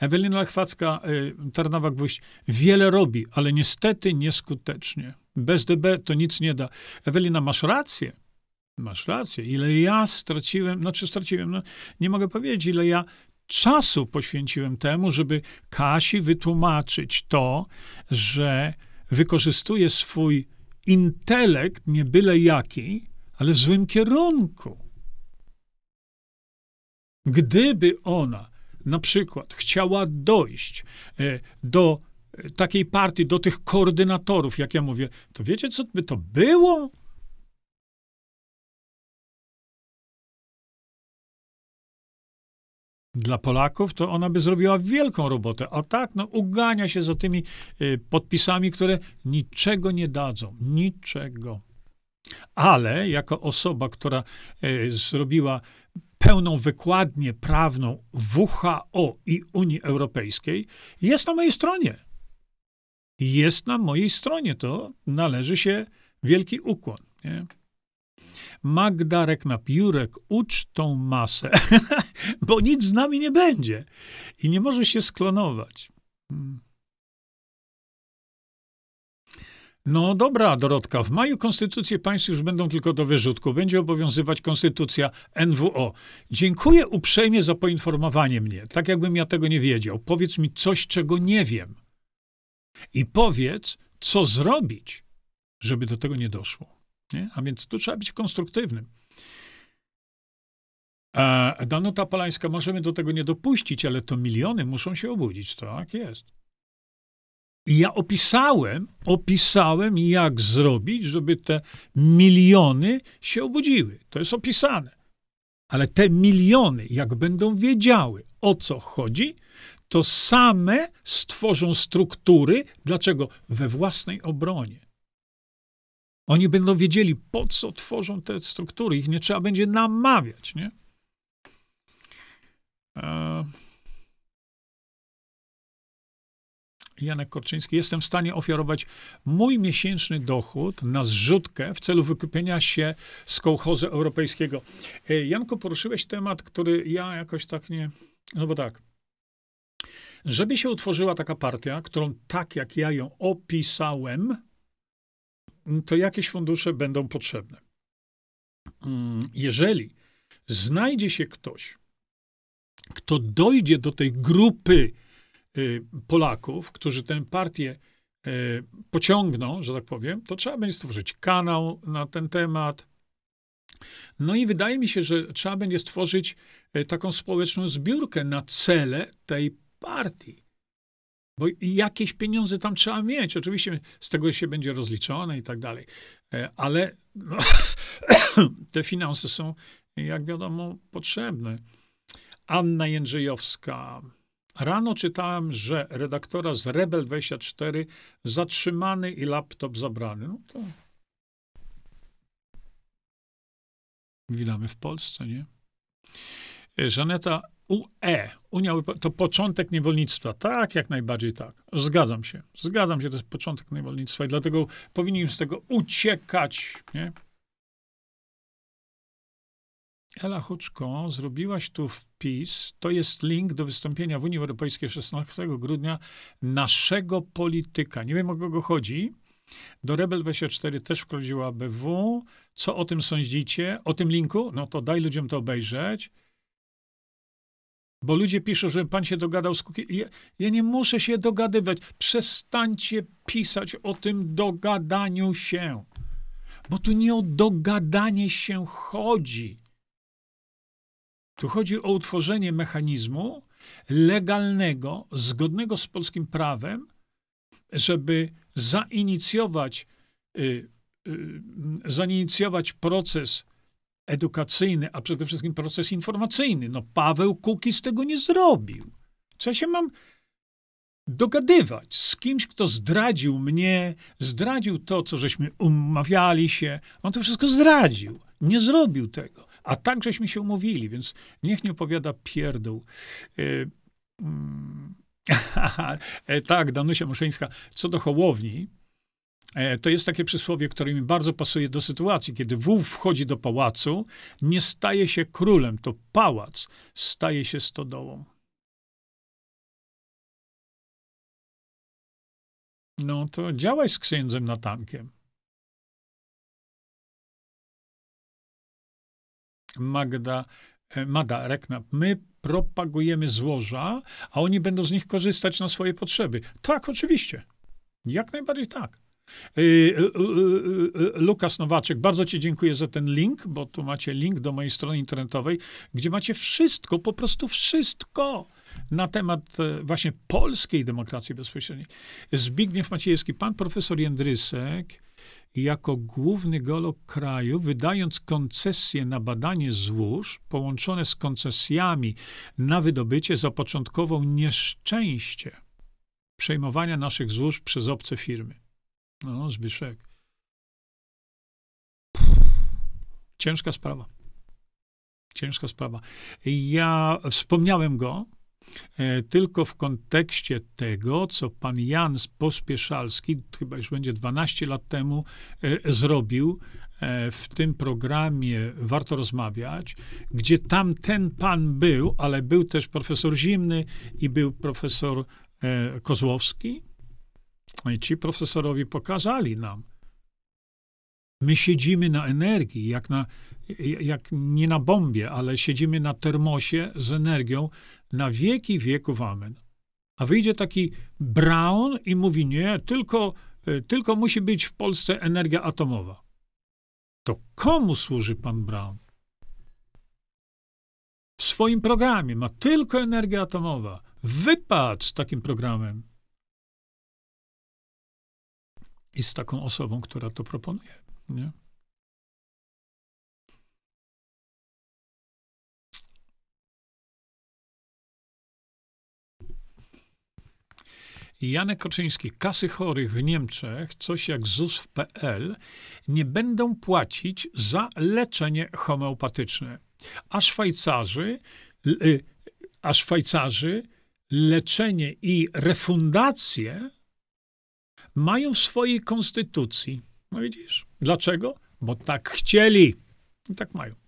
Ewelina Chwacka, e, Tarnawa Gwóźdź, wiele robi, ale niestety nieskutecznie. Bez DB to nic nie da. Ewelina, masz rację. Masz rację. Ile ja straciłem, znaczy straciłem, no, nie mogę powiedzieć, ile ja czasu poświęciłem temu, żeby Kasi wytłumaczyć to, że wykorzystuje swój intelekt, nie byle jaki, ale w złym kierunku. Gdyby ona na przykład chciała dojść e, do e, takiej partii, do tych koordynatorów, jak ja mówię, to wiecie, co by to było? Dla Polaków to ona by zrobiła wielką robotę, a tak no, ugania się za tymi y, podpisami, które niczego nie dadzą. Niczego. Ale jako osoba, która zrobiła pełną wykładnię prawną WHO i Unii Europejskiej, jest na mojej stronie. Jest na mojej stronie. To należy się wielki ukłon. Nie? Magda Reknap-Jurek, ucz tą masę, bo nic z nami nie będzie i nie może się sklonować. No dobra, Dorotka, w maju konstytucje państw już będą tylko do wyrzutku. Będzie obowiązywać konstytucja NWO. Dziękuję uprzejmie za poinformowanie mnie, tak jakbym ja tego nie wiedział. Powiedz mi coś, czego nie wiem. I powiedz, co zrobić, żeby do tego nie doszło. Nie? A więc tu trzeba być konstruktywnym. E, Danuta Polańska, możemy do tego nie dopuścić, ale to miliony muszą się obudzić. Tak jest. I ja opisałem, opisałem, jak zrobić, żeby te miliony się obudziły. To jest opisane. Ale te miliony, jak będą wiedziały, o co chodzi, to same stworzą struktury. Dlaczego? We własnej obronie. Oni będą wiedzieli, po co tworzą te struktury. Ich nie trzeba będzie namawiać, nie? E... Janek Korczyński, jestem w stanie ofiarować mój miesięczny dochód na zrzutkę w celu wykupienia się z kołchozu europejskiego. E, Janko, poruszyłeś temat, który ja jakoś tak nie... No bo tak, żeby się utworzyła taka partia, którą tak jak ja ją opisałem, to jakieś fundusze będą potrzebne. Mm, jeżeli znajdzie się ktoś, kto dojdzie do tej grupy Polaków, którzy tę partię y, pociągną, że tak powiem, to trzeba będzie stworzyć kanał na ten temat. No i wydaje mi się, że trzeba będzie stworzyć y, taką społeczną zbiórkę na cele tej partii. Bo jakieś pieniądze tam trzeba mieć. Oczywiście z tego się będzie rozliczone i tak dalej. E, ale no, te finanse są, jak wiadomo, potrzebne. Anna Jędrzejowska. Rano czytałem, że redaktora z Rebel24 zatrzymany i laptop zabrany. No to witamy w Polsce, nie? Żaneta UE, Unia to początek niewolnictwa. Tak, jak najbardziej tak. Zgadzam się. Zgadzam się, to jest początek niewolnictwa i dlatego powinniśmy z tego uciekać. Nie? Ela Huczko, zrobiłaś tu wpis. To jest link do wystąpienia w Unii Europejskiej 16 grudnia naszego polityka. Nie wiem, o kogo chodzi. Do Rebel24 też wchodziła BW. Co o tym sądzicie? O tym linku? No to daj ludziom to obejrzeć. Bo ludzie piszą, że pan się dogadał z Kuki. Ja, ja, nie muszę się dogadywać. Przestańcie pisać o tym dogadaniu się. Bo tu nie o dogadanie się chodzi. Tu chodzi o utworzenie mechanizmu legalnego, zgodnego z polskim prawem, żeby zainicjować, y, y, zainicjować proces edukacyjny, a przede wszystkim proces informacyjny. No Paweł Kukiz tego nie zrobił. Co ja się mam dogadywać z kimś, kto zdradził mnie, zdradził to, co żeśmy umawiali się. On to wszystko zdradził. Nie zrobił tego. A tak żeśmy się umówili, więc niech nie opowiada pierdół. Yy, yy, tak, Danusia Muszyńska. Co do Hołowni, E, to jest takie przysłowie, które mi bardzo pasuje do sytuacji. Kiedy wół wchodzi do pałacu, nie staje się królem, to pałac staje się stodołą. No to działaj z księdzem na tankiem. Magda, e, Mada Reknap, my propagujemy złoża, a oni będą z nich korzystać na swoje potrzeby. Tak, oczywiście. Jak najbardziej tak. Y, Lukas Nowaczek, bardzo Ci dziękuję za ten link, bo tu macie link do mojej strony internetowej, gdzie macie wszystko, po prostu wszystko na temat e, właśnie polskiej demokracji bezpośredniej. Zbigniew Maciejewski, pan profesor Jędrysek, jako główny geolog kraju, wydając koncesje na badanie złóż, połączone z koncesjami na wydobycie, zapoczątkował nieszczęście przejmowania naszych złóż przez obce firmy. No, Zbyszek. Ciężka sprawa. Ciężka sprawa. Ja wspomniałem go tylko w kontekście tego, co pan Jan Pospieszalski, chyba już będzie 12 lat temu, e, zrobił e, w tym programie Warto Rozmawiać, gdzie tam ten pan był, ale był też profesor Zimny i był profesor e, Kozłowski, i ci profesorowie pokazali nam, my siedzimy na energii, jak, na, jak nie na bombie, ale siedzimy na termosie z energią na wieki wieków. Amen. A wyjdzie taki Brown i mówi: Nie, tylko, tylko musi być w Polsce energia atomowa. To komu służy pan Brown? W swoim programie ma tylko energia atomowa. Wypadł z takim programem i z taką osobą, która to proponuje. Nie? Janek Koczyński, kasy chorych w Niemczech, coś jak ZUS w PL, nie będą płacić za leczenie homeopatyczne. A Szwajcarzy, y, a Szwajcarzy leczenie i refundację mają w swojej konstytucji. No widzisz? Dlaczego? Bo tak chcieli. I tak mają.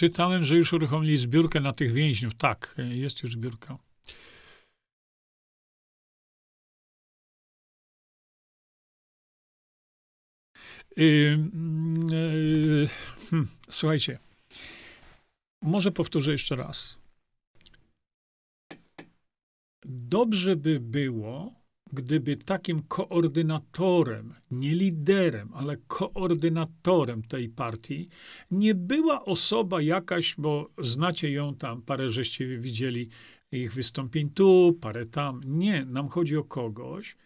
Czytałem, że już uruchomili zbiórkę na tych więźniów. Tak, jest już zbiórka. Yy, yy, hmm, słuchajcie, może powtórzę jeszcze raz. Dobrze by było, gdyby takim koordynatorem, nie liderem, ale koordynatorem tej partii nie była osoba jakaś, bo znacie ją tam, parę żeście widzieli ich wystąpień tu, parę tam. Nie, nam chodzi o kogoś,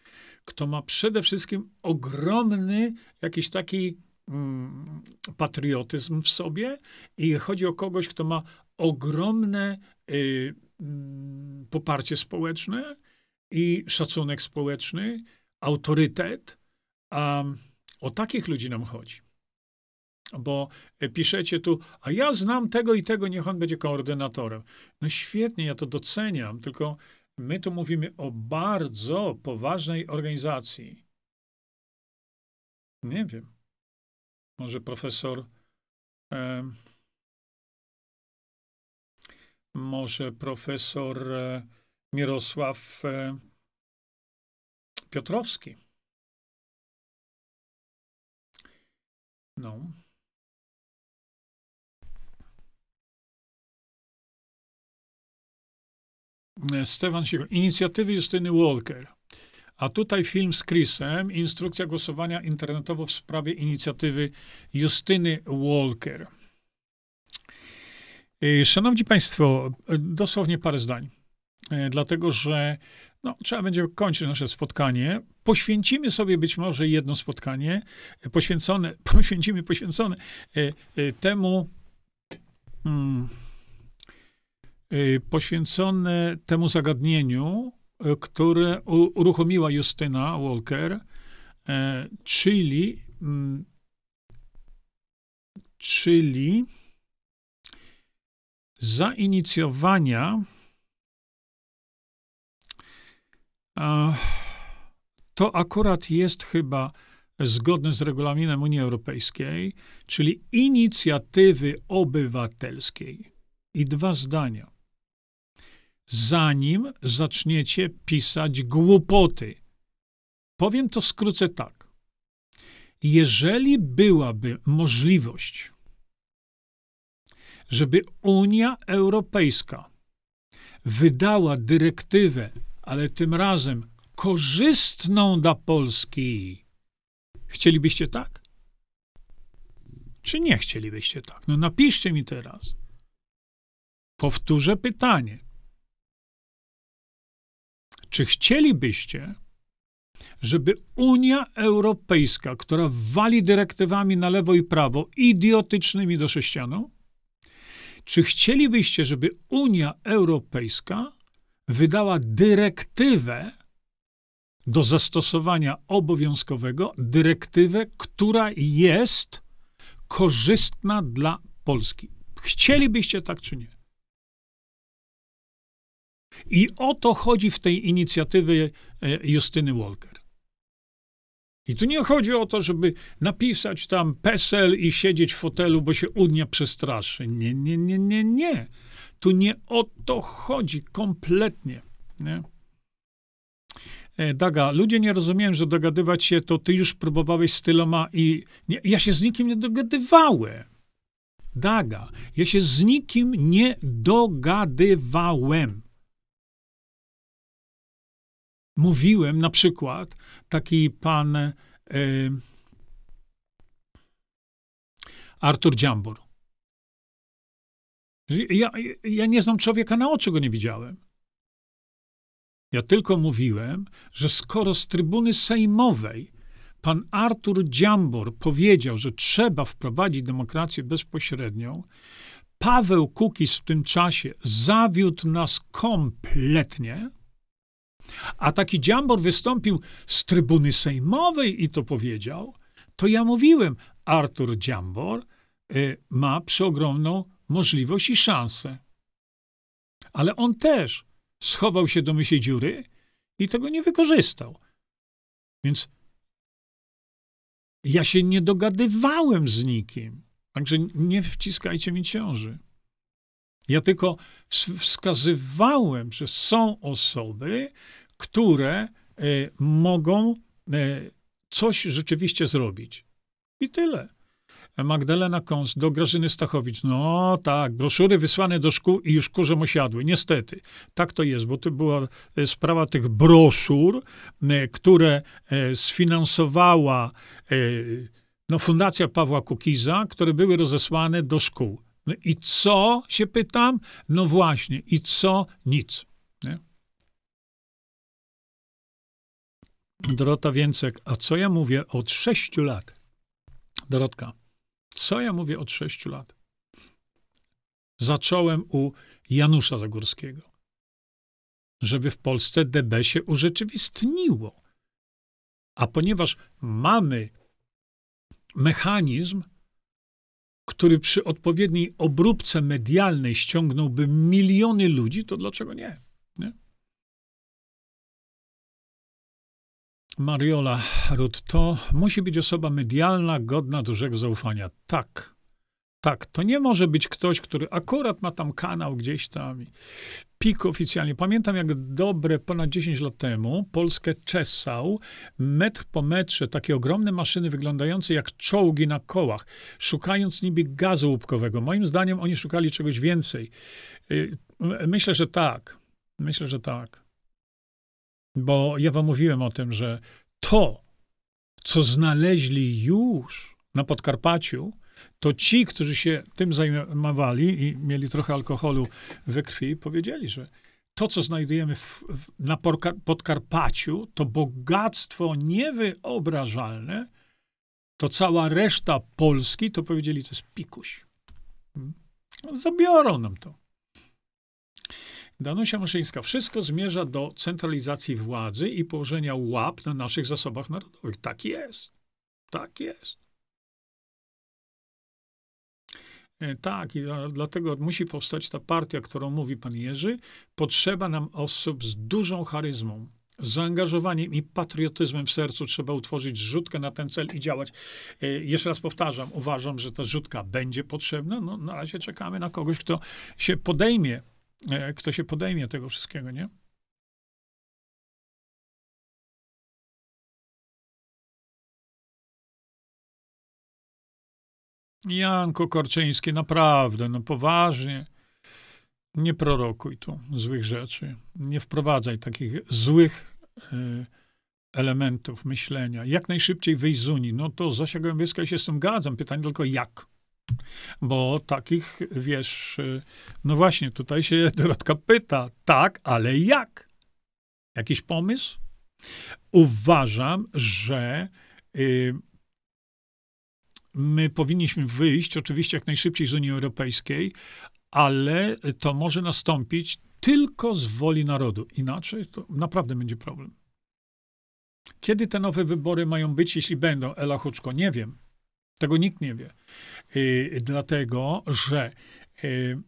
kto ma przede wszystkim ogromny jakiś taki mm, patriotyzm w sobie i chodzi o kogoś, kto ma ogromne y, mm, poparcie społeczne i szacunek społeczny, autorytet. A o takich ludzi nam chodzi. Bo piszecie tu, a ja znam tego i tego, niech on będzie koordynatorem. No świetnie, ja to doceniam, tylko My tu mówimy o bardzo poważnej organizacji. Nie wiem. Może profesor. E, może profesor e, Mirosław e, Piotrowski. No. Stefan Sigo. Inicjatywy Justyny Walker. A tutaj film z Chrisem, instrukcja głosowania internetowo w sprawie inicjatywy Justyny Walker. Y, szanowni Państwo, dosłownie parę zdań, dlatego że no, trzeba będzie kończyć nasze spotkanie. Poświęcimy sobie być może jedno spotkanie, poświęcone, poświęcimy poświęcone y, temu. Y, poświęcone temu zagadnieniu, które uruchomiła Justyna Walker, czyli, mm, czyli zainicjowania to akurat jest chyba zgodne z regulaminem Unii Europejskiej, czyli inicjatywy obywatelskiej. I dwa zdania zanim zaczniecie pisać głupoty. Powiem to skrócę tak. Jeżeli byłaby możliwość, żeby Unia Europejska wydała dyrektywę, ale tym razem korzystną dla Polski, chcielibyście tak? Czy nie chcielibyście tak? No napiszcie mi teraz. Powtórzę pytanie. Czy chcielibyście, żeby Unia Europejska, która wali dyrektywami na lewo i prawo, idiotycznymi do sześcianu, czy chcielibyście, żeby Unia Europejska wydała dyrektywę do zastosowania obowiązkowego, dyrektywę, która jest korzystna dla Polski? Chcielibyście tak czy nie? I o to chodzi w tej inicjatywie e, Justyny Walker. I tu nie chodzi o to, żeby napisać tam PESEL i siedzieć w fotelu, bo się Unia przestraszy. Nie, nie, nie, nie, nie. Tu nie o to chodzi kompletnie. Nie? E, Daga, ludzie nie rozumieją, że dogadywać się to ty już próbowałeś z tyloma i nie, ja się z nikim nie dogadywałem. Daga, ja się z nikim nie dogadywałem mówiłem na przykład, taki pan e, Artur Dziambor. Ja, ja nie znam człowieka na oczy, go nie widziałem. Ja tylko mówiłem, że skoro z trybuny sejmowej pan Artur Dziambor powiedział, że trzeba wprowadzić demokrację bezpośrednią, Paweł Kukis w tym czasie zawiódł nas kompletnie, a taki Dziambor wystąpił z trybuny sejmowej i to powiedział, to ja mówiłem, Artur Dziambor y, ma przeogromną możliwość i szansę. Ale on też schował się do mysiej dziury i tego nie wykorzystał. Więc ja się nie dogadywałem z nikim. Także nie wciskajcie mi ciąży. Ja tylko wskazywałem, że są osoby, które e, mogą e, coś rzeczywiście zrobić. I tyle. Magdalena Kons do Grażyny Stachowicz. No tak, broszury wysłane do szkół i już kurzem osiadły. Niestety, tak to jest, bo to była e, sprawa tych broszur, które sfinansowała no, Fundacja Pawła Kukiza, które były rozesłane do szkół. No i co, się pytam? No właśnie, i co? Nic. Nie? Dorota Więcek, a co ja mówię od sześciu lat? Dorotka, co ja mówię od sześciu lat? Zacząłem u Janusza Zagórskiego, żeby w Polsce DB się urzeczywistniło. A ponieważ mamy mechanizm, który przy odpowiedniej obróbce medialnej ściągnąłby miliony ludzi, to dlaczego nie? Mariola Rut, to musi być osoba medialna, godna dużego zaufania. Tak. Tak, to nie może być ktoś, który akurat ma tam kanał gdzieś tam. Pik oficjalnie. Pamiętam, jak dobre ponad 10 lat temu Polskę czesał metr po metrze takie ogromne maszyny wyglądające jak czołgi na kołach, szukając niby gazu łupkowego. Moim zdaniem oni szukali czegoś więcej. Y, myślę, że tak. Myślę, że tak. Bo ja wam mówiłem o tym, że to, co znaleźli już na Podkarpaciu, to ci, którzy się tym zajmowali i mieli trochę alkoholu we krwi, powiedzieli, że to, co znajdujemy w, w, na Podkarpaciu, to bogactwo niewyobrażalne, to cała reszta Polski, to powiedzieli, to jest pikuś. Hmm? Zabiorą nam to. Danusia Muszyńska. Wszystko zmierza do centralizacji władzy i położenia łap na naszych zasobach narodowych. Tak jest. Tak jest. E, tak, i dlatego musi powstać ta partia, którą mówi pan Jerzy. Potrzeba nam osób z dużą charyzmą, zaangażowaniem i patriotyzmem w sercu. Trzeba utworzyć rzutkę na ten cel i działać. E, jeszcze raz powtarzam, uważam, że ta rzutka będzie potrzebna. No, na razie czekamy na kogoś, kto się podejmie, kto się podejmie tego wszystkiego, nie? Janko Korczyński, naprawdę, no poważnie. Nie prorokuj tu złych rzeczy. Nie wprowadzaj takich złych y, elementów myślenia. Jak najszybciej wyjść z Unii. No to Zosia Gołębieska się z tym gadzam. Pytanie tylko jak. Bo takich, wiesz, y, no właśnie, tutaj się Dorotka pyta, tak, ale jak? Jakiś pomysł? Uważam, że y, my powinniśmy wyjść oczywiście jak najszybciej z Unii Europejskiej, ale to może nastąpić tylko z woli narodu. Inaczej to naprawdę będzie problem. Kiedy te nowe wybory mają być, jeśli będą? Ela Huczko, nie wiem. Tego nikt nie wie. Yy, dlatego, że yy,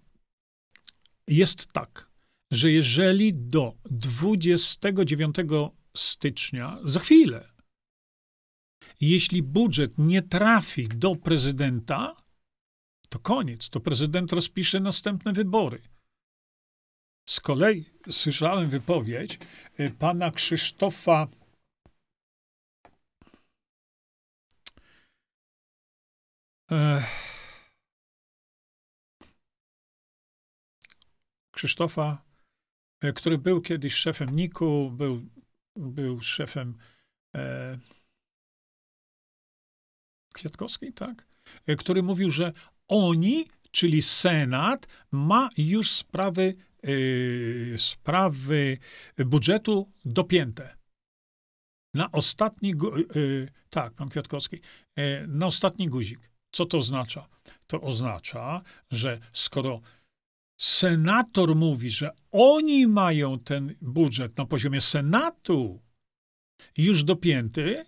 jest tak, że jeżeli do 29 stycznia, za chwilę, jeśli budżet nie trafi do prezydenta, to koniec. To prezydent rozpisze następne wybory. Z kolei słyszałem wypowiedź y, pana Krzysztofa Krzysztofa, y, który był kiedyś szefem NIK-u, był, był szefem e, Kwiatkowskiej, tak? E, który mówił, że oni, czyli Senat, ma już sprawy, yy, sprawy budżetu dopięte. na ostatni, yy, tak, pan Kwiatkowski, yy, na ostatni guzik. Co to oznacza? To oznacza, że skoro senator mówi, że oni mają ten budżet na poziomie Senatu już dopięty,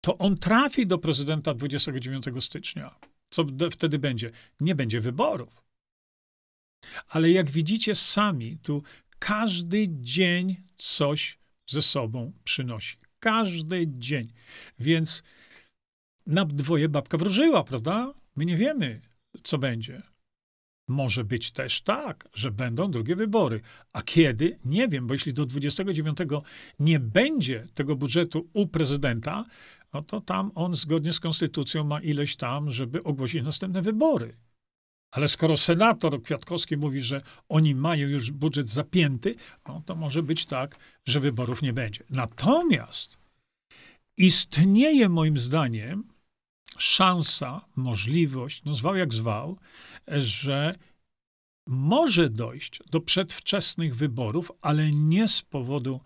to on trafi do prezydenta 29 stycznia. Co wtedy będzie? Nie będzie wyborów. Ale jak widzicie sami, tu każdy dzień coś ze sobą przynosi. Każdy dzień. Więc na dwoje babka wróżyła, prawda? My nie wiemy, co będzie. Może być też tak, że będą drugie wybory. A kiedy? Nie wiem, bo jeśli do 29 nie będzie tego budżetu u prezydenta, no to tam on zgodnie z konstytucją ma ileś tam, żeby ogłosić następne wybory. Ale skoro senator Kwiatkowski mówi, że oni mają już budżet zapięty, no to może być tak, że wyborów nie będzie. Natomiast istnieje moim zdaniem szansa, możliwość, no zwał jak zwał, że może dojść do przedwczesnych wyborów, ale nie z powodu,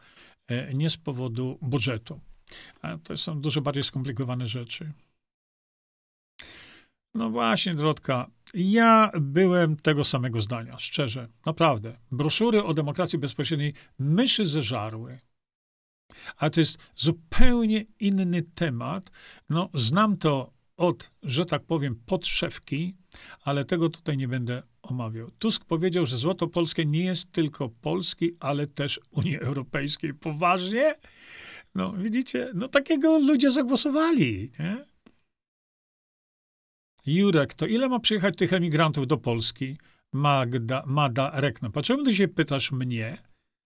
e, nie z powodu budżetu. To są dużo bardziej skomplikowane rzeczy. No właśnie, Drodka, ja byłem tego samego zdania, szczerze, naprawdę. Broszury o demokracji bezpośredniej myszy zeżarły. A to jest zupełnie inny temat. No, znam to od, że tak powiem, podszewki, ale tego tutaj nie będę omawiał. Tusk powiedział, że złoto polskie nie jest tylko Polski, ale też Unii Europejskiej. Poważnie? No, widzicie, no takiego ludzie zagłosowali, nie? Jurek, to ile ma przyjechać tych emigrantów do Polski? Magda, Mada Rekna. Czemu ty się pytasz mnie?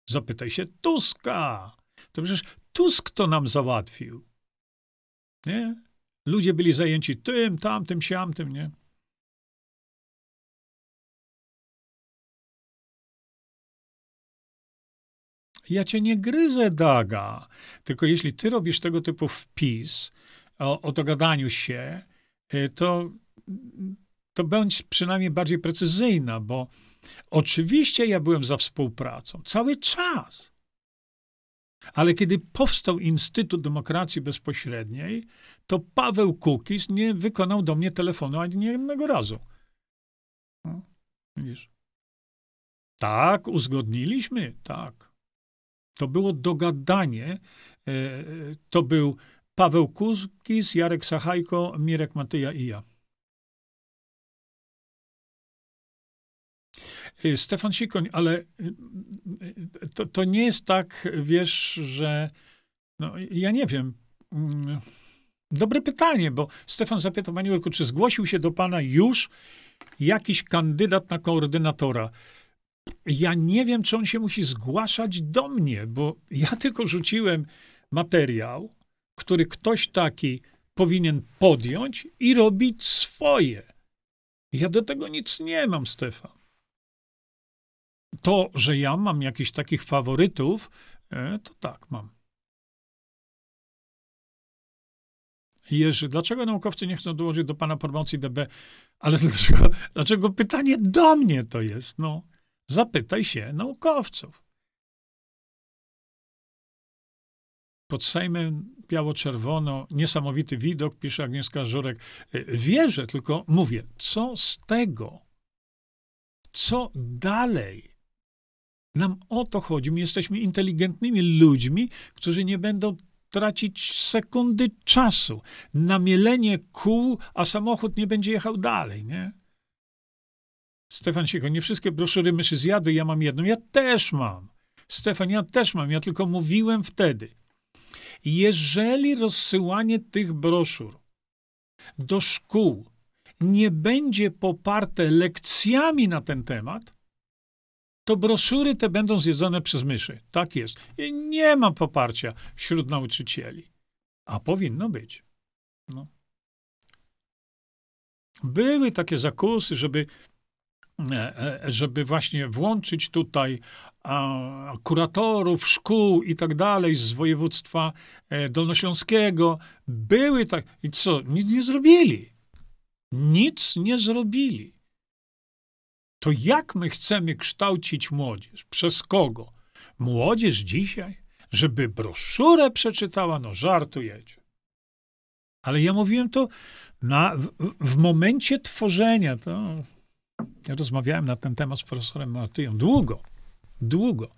Zapytaj się Tuska. To przecież Tusk to nam załatwił. Nie? Ludzie byli zajęci tym, tamtym, siamtym, nie? Ja cię nie gryzę, Daga. Tylko jeśli ty robisz tego typu wpis o, o dogadaniu się, y, to, to bądź przynajmniej bardziej precyzyjna, bo oczywiście ja byłem za współpracą cały czas. Ale kiedy powstał Instytut Demokracji Bezpośredniej, to Paweł Kukiz nie wykonał do mnie telefonu ani jednego razu. No, widzisz? Tak, uzgodniliśmy, tak. To było dogadanie. E, to był Paweł Kukiz, Jarek Sachajko, Mirek Matyja i ja. Stefan Sikoń, ale e, to, to nie jest tak, wiesz, że. No, ja nie wiem. Mm, dobre pytanie, bo Stefan zapytał, panie Jurku, czy zgłosił się do pana już jakiś kandydat na koordynatora? ja nie wiem, czy on się musi zgłaszać do mnie, bo ja tylko rzuciłem materiał, który ktoś taki powinien podjąć i robić swoje. Ja do tego nic nie mam, Stefan. To, że ja mam jakichś takich faworytów, e, to tak mam. Jerzy, dlaczego naukowcy nie chcą dołożyć do pana promocji DB? Ale dlaczego, dlaczego pytanie do mnie to jest? No. Zapytaj się naukowców. Pod Sejmem biało-czerwono, niesamowity widok, pisze Agnieszka Żurek. E, wierzę, tylko mówię, co z tego? Co dalej? Nam o to chodzi. My jesteśmy inteligentnymi ludźmi, którzy nie będą tracić sekundy czasu na mielenie kół, a samochód nie będzie jechał dalej, nie? Stefan Siko, nie wszystkie broszury myszy zjadły, ja mam jedną. Ja też mam. Stefan, ja też mam. Ja tylko mówiłem wtedy. Jeżeli rozsyłanie tych broszur do szkół nie będzie poparte lekcjami na ten temat, to broszury te będą zjedzone przez myszy. Tak jest. I nie ma poparcia wśród nauczycieli. A powinno być. No. Były takie zakusy, żeby E, e, żeby właśnie włączyć tutaj kuratorów szkół i tak dalej z województwa e, dolnośląskiego. Były tak. I co? Nic nie zrobili. Nic nie zrobili. To jak my chcemy kształcić młodzież? Przez kogo? Młodzież dzisiaj? żeby broszurę przeczytała, no żartujecie. Ale ja mówiłem to na, w, w momencie tworzenia. To ja rozmawiałem na ten temat z profesorem Martyją długo, długo.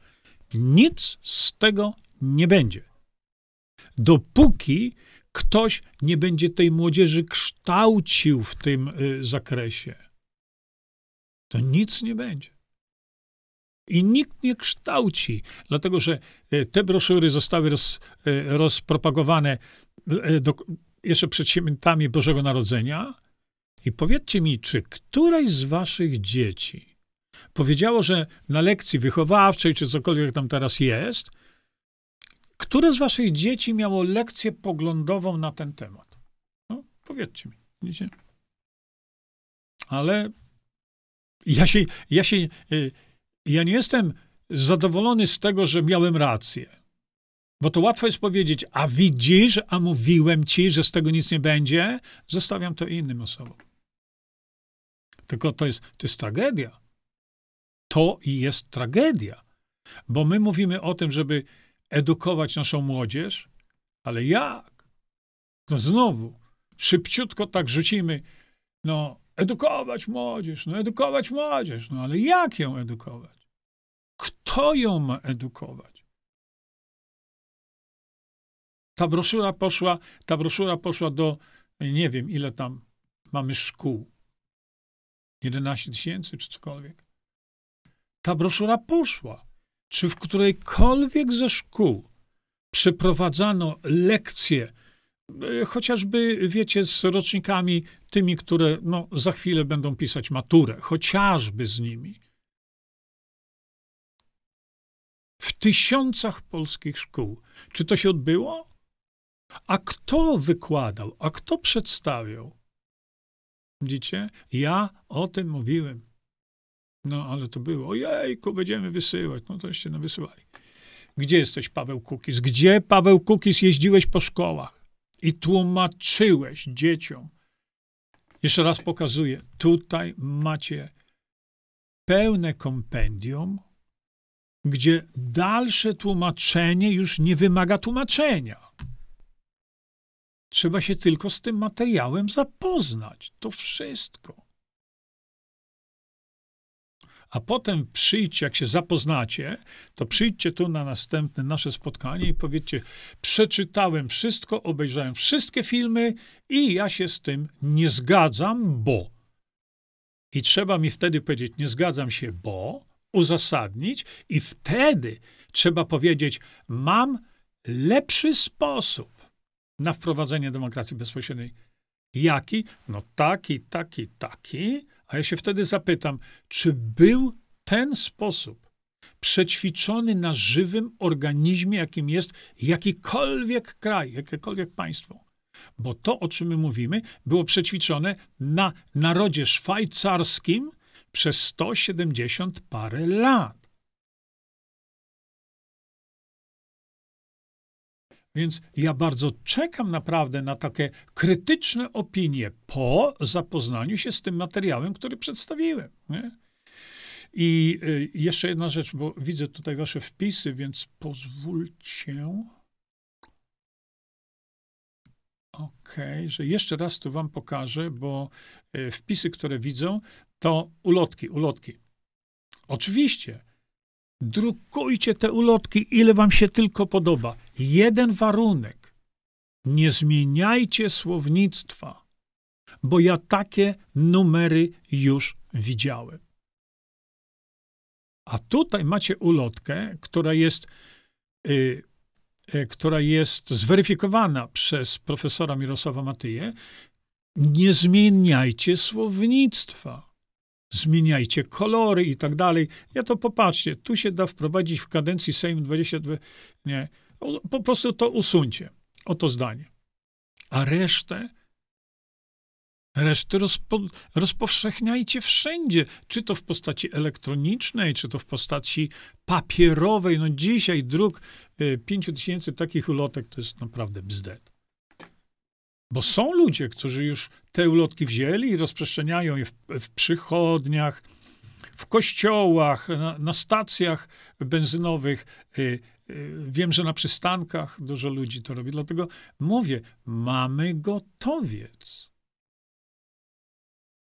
Nic z tego nie będzie. Dopóki ktoś nie będzie tej młodzieży kształcił w tym y, zakresie, to nic nie będzie. I nikt nie kształci, dlatego że y, te broszury zostały roz, y, rozpropagowane do, jeszcze przed świętami Bożego Narodzenia. I powiedzcie mi, czy któraś z waszych dzieci powiedziało, że na lekcji wychowawczej, czy cokolwiek tam teraz jest, które z waszych dzieci miało lekcję poglądową na ten temat? No, powiedzcie mi. Widzicie? Ale ja się, ja się, y, ja nie jestem zadowolony z tego, że miałem rację. Bo to łatwo jest powiedzieć, a widzisz, a mówiłem ci, że z tego nic nie będzie, zostawiam to innym osobom. Tylko to jest, to jest tragedia. To i jest tragedia. Bo my mówimy o tym, żeby edukować naszą młodzież, ale jak? No znowu, szybciutko tak rzucimy, no edukować młodzież, no edukować młodzież, no ale jak ją edukować? Kto ją ma edukować? Ta broszura poszła, ta broszura poszła do, nie wiem ile tam mamy szkół. 11 tysięcy czy cokolwiek. Ta broszura poszła czy w którejkolwiek ze szkół przeprowadzano lekcje, e, chociażby, wiecie, z rocznikami tymi, które no, za chwilę będą pisać maturę, chociażby z nimi. W tysiącach polskich szkół. Czy to się odbyło? A kto wykładał? A kto przedstawiał? Widzicie? Ja o tym mówiłem. No, ale to było, ojejku, będziemy wysyłać. No to jeszcze wysyłali. Gdzie jesteś, Paweł Kukis? Gdzie, Paweł Kukis, jeździłeś po szkołach i tłumaczyłeś dzieciom? Jeszcze raz pokazuję. Tutaj macie pełne kompendium, gdzie dalsze tłumaczenie już nie wymaga tłumaczenia. Trzeba się tylko z tym materiałem zapoznać. To wszystko. A potem przyjdźcie, jak się zapoznacie, to przyjdźcie tu na następne nasze spotkanie i powiedzcie: Przeczytałem wszystko, obejrzałem wszystkie filmy i ja się z tym nie zgadzam, bo. I trzeba mi wtedy powiedzieć: Nie zgadzam się, bo, uzasadnić, i wtedy trzeba powiedzieć: Mam lepszy sposób na wprowadzenie demokracji bezpośredniej. Jaki? No taki, taki, taki a ja się wtedy zapytam, czy był ten sposób przećwiczony na żywym organizmie, jakim jest jakikolwiek kraj, jakiekolwiek państwo? Bo to, o czym my mówimy, było przećwiczone na narodzie szwajcarskim przez 170 parę lat. Więc ja bardzo czekam naprawdę na takie krytyczne opinie po zapoznaniu się z tym materiałem, który przedstawiłem. Nie? I y, jeszcze jedna rzecz, bo widzę tutaj wasze wpisy, więc pozwólcie. Okej, okay, że jeszcze raz tu wam pokażę, bo y, wpisy, które widzą, to ulotki, ulotki. Oczywiście, Drukujcie te ulotki, ile wam się tylko podoba. Jeden warunek. Nie zmieniajcie słownictwa, bo ja takie numery już widziałem. A tutaj macie ulotkę, która jest, y, y, która jest zweryfikowana przez profesora Mirosława Matyję. Nie zmieniajcie słownictwa zmieniajcie kolory i tak dalej. Ja to popatrzcie, tu się da wprowadzić w kadencji Sejm 22, nie, po prostu to usuńcie, oto zdanie. A resztę, resztę rozpo, rozpowszechniajcie wszędzie, czy to w postaci elektronicznej, czy to w postaci papierowej. No dzisiaj druk y, 5 tysięcy takich ulotek to jest naprawdę bzdet. Bo są ludzie, którzy już te ulotki wzięli i rozprzestrzeniają je w, w przychodniach, w kościołach, na, na stacjach benzynowych, y, wiem, że na przystankach dużo ludzi to robi, dlatego mówię, mamy gotowiec.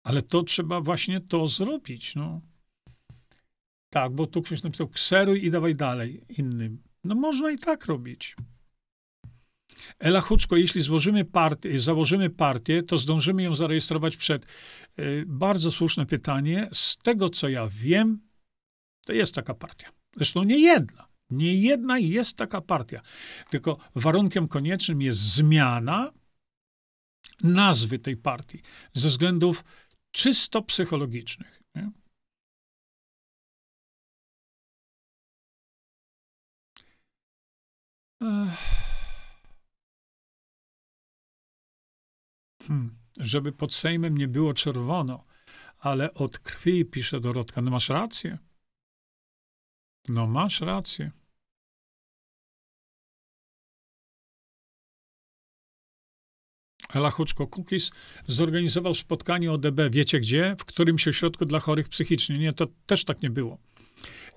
Ale to trzeba właśnie to zrobić, no. Tak, bo tu ktoś napisał, kseruj i dawaj dalej innym. No można i tak robić. Ela Huczko, jeśli złożymy partię, założymy partię, to zdążymy ją zarejestrować przed. Y, bardzo słuszne pytanie. Z tego, co ja wiem, to jest taka partia. Zresztą nie jedna. Nie jedna jest taka partia. Tylko warunkiem koniecznym jest zmiana nazwy tej partii ze względów czysto psychologicznych. Nie? Hmm. Żeby pod Sejmem nie było czerwono, ale od krwi, pisze Dorotka. No masz rację. No masz rację. Ela Huczko Kukis zorganizował spotkanie ODB, wiecie gdzie? W którymś ośrodku dla chorych psychicznie. Nie, to też tak nie było.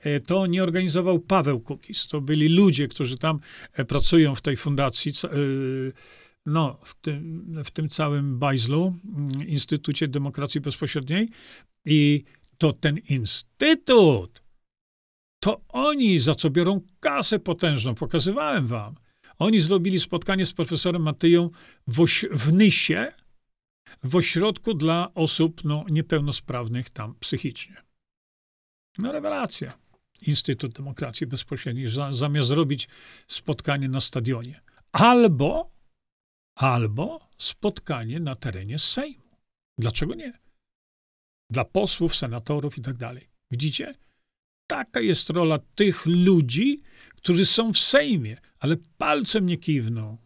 E, to nie organizował Paweł Kukis. To byli ludzie, którzy tam e, pracują w tej fundacji, e, no, w tym, w tym całym bajzlu, mm, Instytucie Demokracji Bezpośredniej. I to ten instytut, to oni za co biorą kasę potężną, pokazywałem wam. Oni zrobili spotkanie z profesorem Matyją w, oś- w Nysie, w ośrodku dla osób no, niepełnosprawnych tam psychicznie. No rewelacja. Instytut Demokracji Bezpośredniej, zamiast zrobić spotkanie na stadionie. Albo, albo spotkanie na terenie Sejmu. Dlaczego nie? Dla posłów, senatorów i tak dalej. Widzicie? Taka jest rola tych ludzi, którzy są w Sejmie, ale palcem nie kiwną.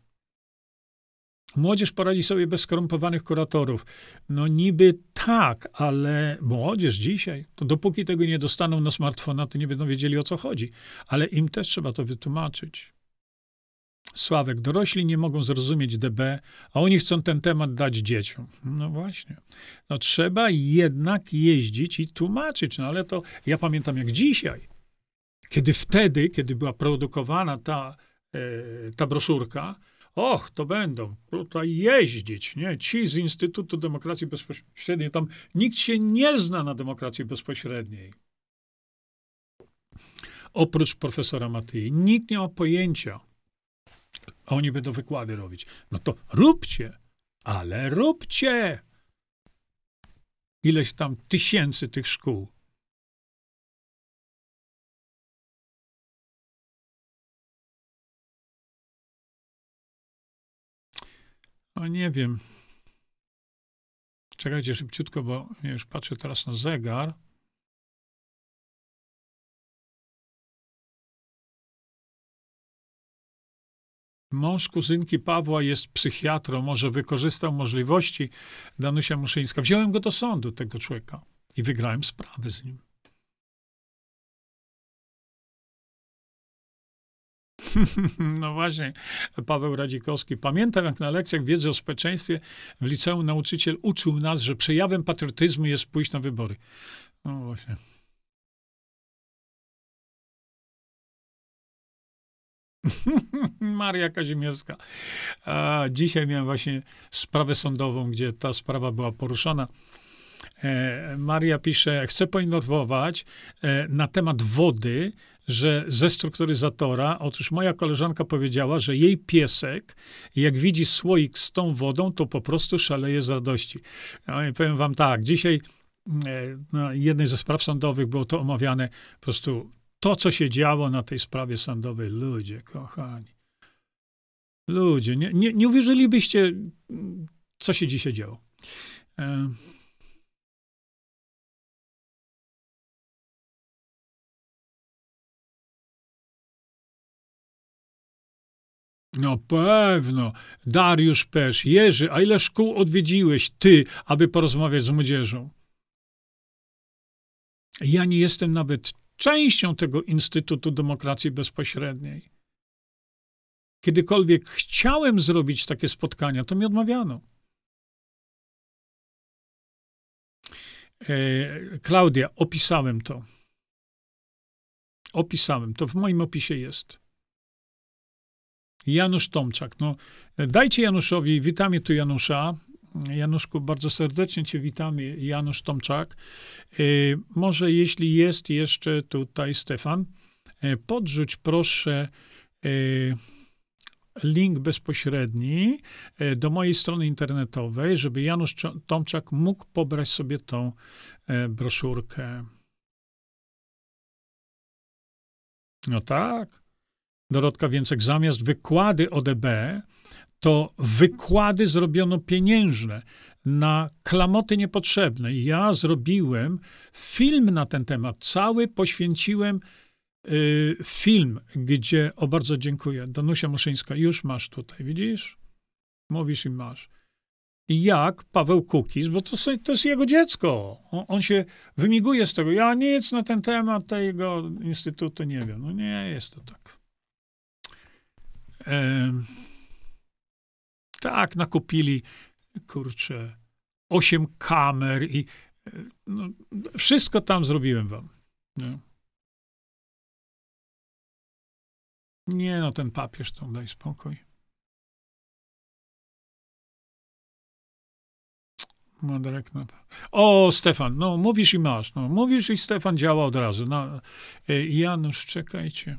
Młodzież poradzi sobie bez skorumpowanych kuratorów. No niby tak, ale młodzież dzisiaj, to dopóki tego nie dostaną na smartfona, to nie będą wiedzieli o co chodzi. Ale im też trzeba to wytłumaczyć. Sławek, dorośli nie mogą zrozumieć DB, a oni chcą ten temat dać dzieciom. No właśnie. No trzeba jednak jeździć i tłumaczyć. No ale to ja pamiętam jak dzisiaj, kiedy wtedy, kiedy była produkowana ta, e, ta broszurka, Och, to będą tutaj jeździć, nie? Ci z Instytutu Demokracji Bezpośredniej, tam nikt się nie zna na demokracji bezpośredniej. Oprócz profesora Matyi. Nikt nie ma pojęcia. A oni będą wykłady robić. No to róbcie, ale róbcie. Ileś tam tysięcy tych szkół. No nie wiem. Czekajcie szybciutko, bo już patrzę teraz na zegar. Mąż kuzynki Pawła jest psychiatrą, może wykorzystał możliwości Danusia Muszyńska. Wziąłem go do sądu, tego człowieka, i wygrałem sprawę z nim. No właśnie, Paweł Radzikowski. Pamiętam, jak na lekcjach wiedzy o społeczeństwie w liceum nauczyciel uczył nas, że przejawem patriotyzmu jest pójść na wybory. No właśnie. Maria Kazimierska. A dzisiaj miałem właśnie sprawę sądową, gdzie ta sprawa była poruszona. E, Maria pisze, chcę poinformować e, na temat wody, że ze strukturyzatora, otóż moja koleżanka powiedziała, że jej piesek, jak widzi słoik z tą wodą, to po prostu szaleje z radości. No i powiem wam tak, dzisiaj e, na jednej ze spraw sądowych było to omawiane, po prostu to, co się działo na tej sprawie sądowej, ludzie, kochani. Ludzie, nie, nie, nie uwierzylibyście, co się dzisiaj działo. No pewno. Dariusz Pesz. Jerzy, a ile szkół odwiedziłeś ty, aby porozmawiać z młodzieżą? Ja nie jestem nawet częścią tego Instytutu Demokracji Bezpośredniej. Kiedykolwiek chciałem zrobić takie spotkania, to mi odmawiano. E, Klaudia, opisałem to. Opisałem to, w moim opisie jest. Janusz Tomczak. No, dajcie Januszowi, witamy tu Janusza. Januszku, bardzo serdecznie Cię witamy, Janusz Tomczak. Y, może jeśli jest jeszcze tutaj Stefan, y, podrzuć proszę y, link bezpośredni do mojej strony internetowej, żeby Janusz Tomczak mógł pobrać sobie tą broszurkę. No tak. Dorotka Więcek, zamiast wykłady ODB, to wykłady zrobiono pieniężne na klamoty niepotrzebne. Ja zrobiłem film na ten temat. Cały poświęciłem y, film, gdzie, o bardzo dziękuję, Danusia Muszyńska, już masz tutaj, widzisz? Mówisz i masz. Jak Paweł Kukiz, bo to, to jest jego dziecko. On, on, się wymiguje z tego. Ja nic na ten temat tego instytutu nie wiem. No nie jest to tak. Tak, nakupili, kurczę, osiem kamer i no, wszystko tam zrobiłem wam. Nie? nie, no ten papież to daj spokój. Madrek na... O, Stefan, no mówisz i masz. No, mówisz i Stefan działa od razu. No, e, Janusz, czekajcie.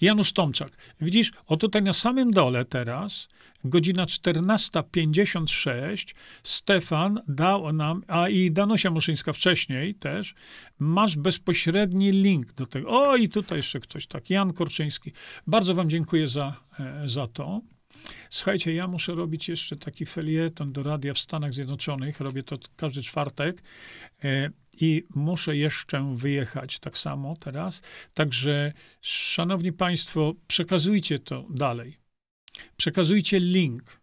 Janusz Tomczak. Widzisz, o tutaj na samym dole teraz, godzina 14.56, Stefan dał nam, a i Danusia Muszyńska wcześniej też, masz bezpośredni link do tego. O, i tutaj jeszcze ktoś tak, Jan Korczyński. Bardzo wam dziękuję za, e, za to. Słuchajcie, ja muszę robić jeszcze taki felieton do radia w Stanach Zjednoczonych. Robię to każdy czwartek. I muszę jeszcze wyjechać tak samo teraz. Także, szanowni państwo, przekazujcie to dalej. Przekazujcie link,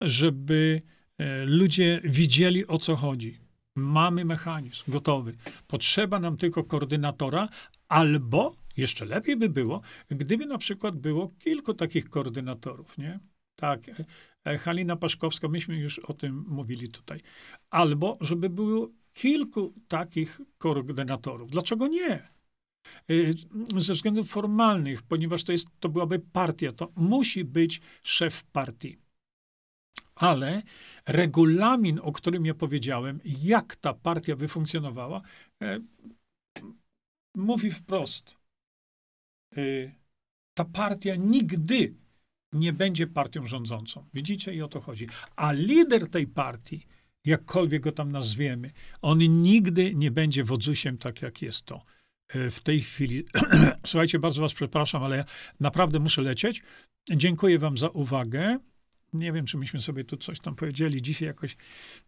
żeby e, ludzie widzieli o co chodzi. Mamy mechanizm gotowy. Potrzeba nam tylko koordynatora albo jeszcze lepiej by było, gdyby na przykład było kilku takich koordynatorów, nie? Tak, e, Halina Paszkowska, myśmy już o tym mówili tutaj. Albo, żeby było kilku takich koordynatorów. Dlaczego nie? E, ze względów formalnych, ponieważ to, jest, to byłaby partia, to musi być szef partii. Ale regulamin, o którym ja powiedziałem, jak ta partia by funkcjonowała, e, mówi wprost. Y, ta partia nigdy nie będzie partią rządzącą. Widzicie? I o to chodzi. A lider tej partii, jakkolwiek go tam nazwiemy, on nigdy nie będzie wodzusiem, tak jak jest to y, w tej chwili. Słuchajcie, bardzo was przepraszam, ale ja naprawdę muszę lecieć. Dziękuję wam za uwagę. Nie wiem, czy myśmy sobie tu coś tam powiedzieli. Dzisiaj jakoś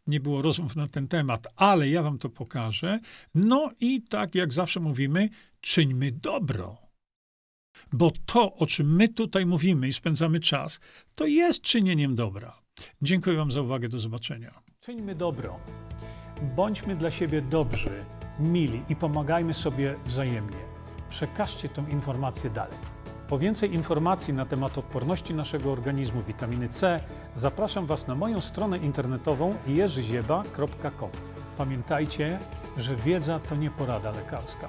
nie było rozmów na ten temat, ale ja wam to pokażę. No i tak jak zawsze mówimy, czyńmy dobro. Bo to, o czym my tutaj mówimy i spędzamy czas, to jest czynieniem dobra. Dziękuję Wam za uwagę. Do zobaczenia. Czyńmy dobro. Bądźmy dla siebie dobrzy, mili i pomagajmy sobie wzajemnie. Przekażcie tę informację dalej. Po więcej informacji na temat odporności naszego organizmu witaminy C zapraszam Was na moją stronę internetową jerzyzieba.com. Pamiętajcie, że wiedza to nie porada lekarska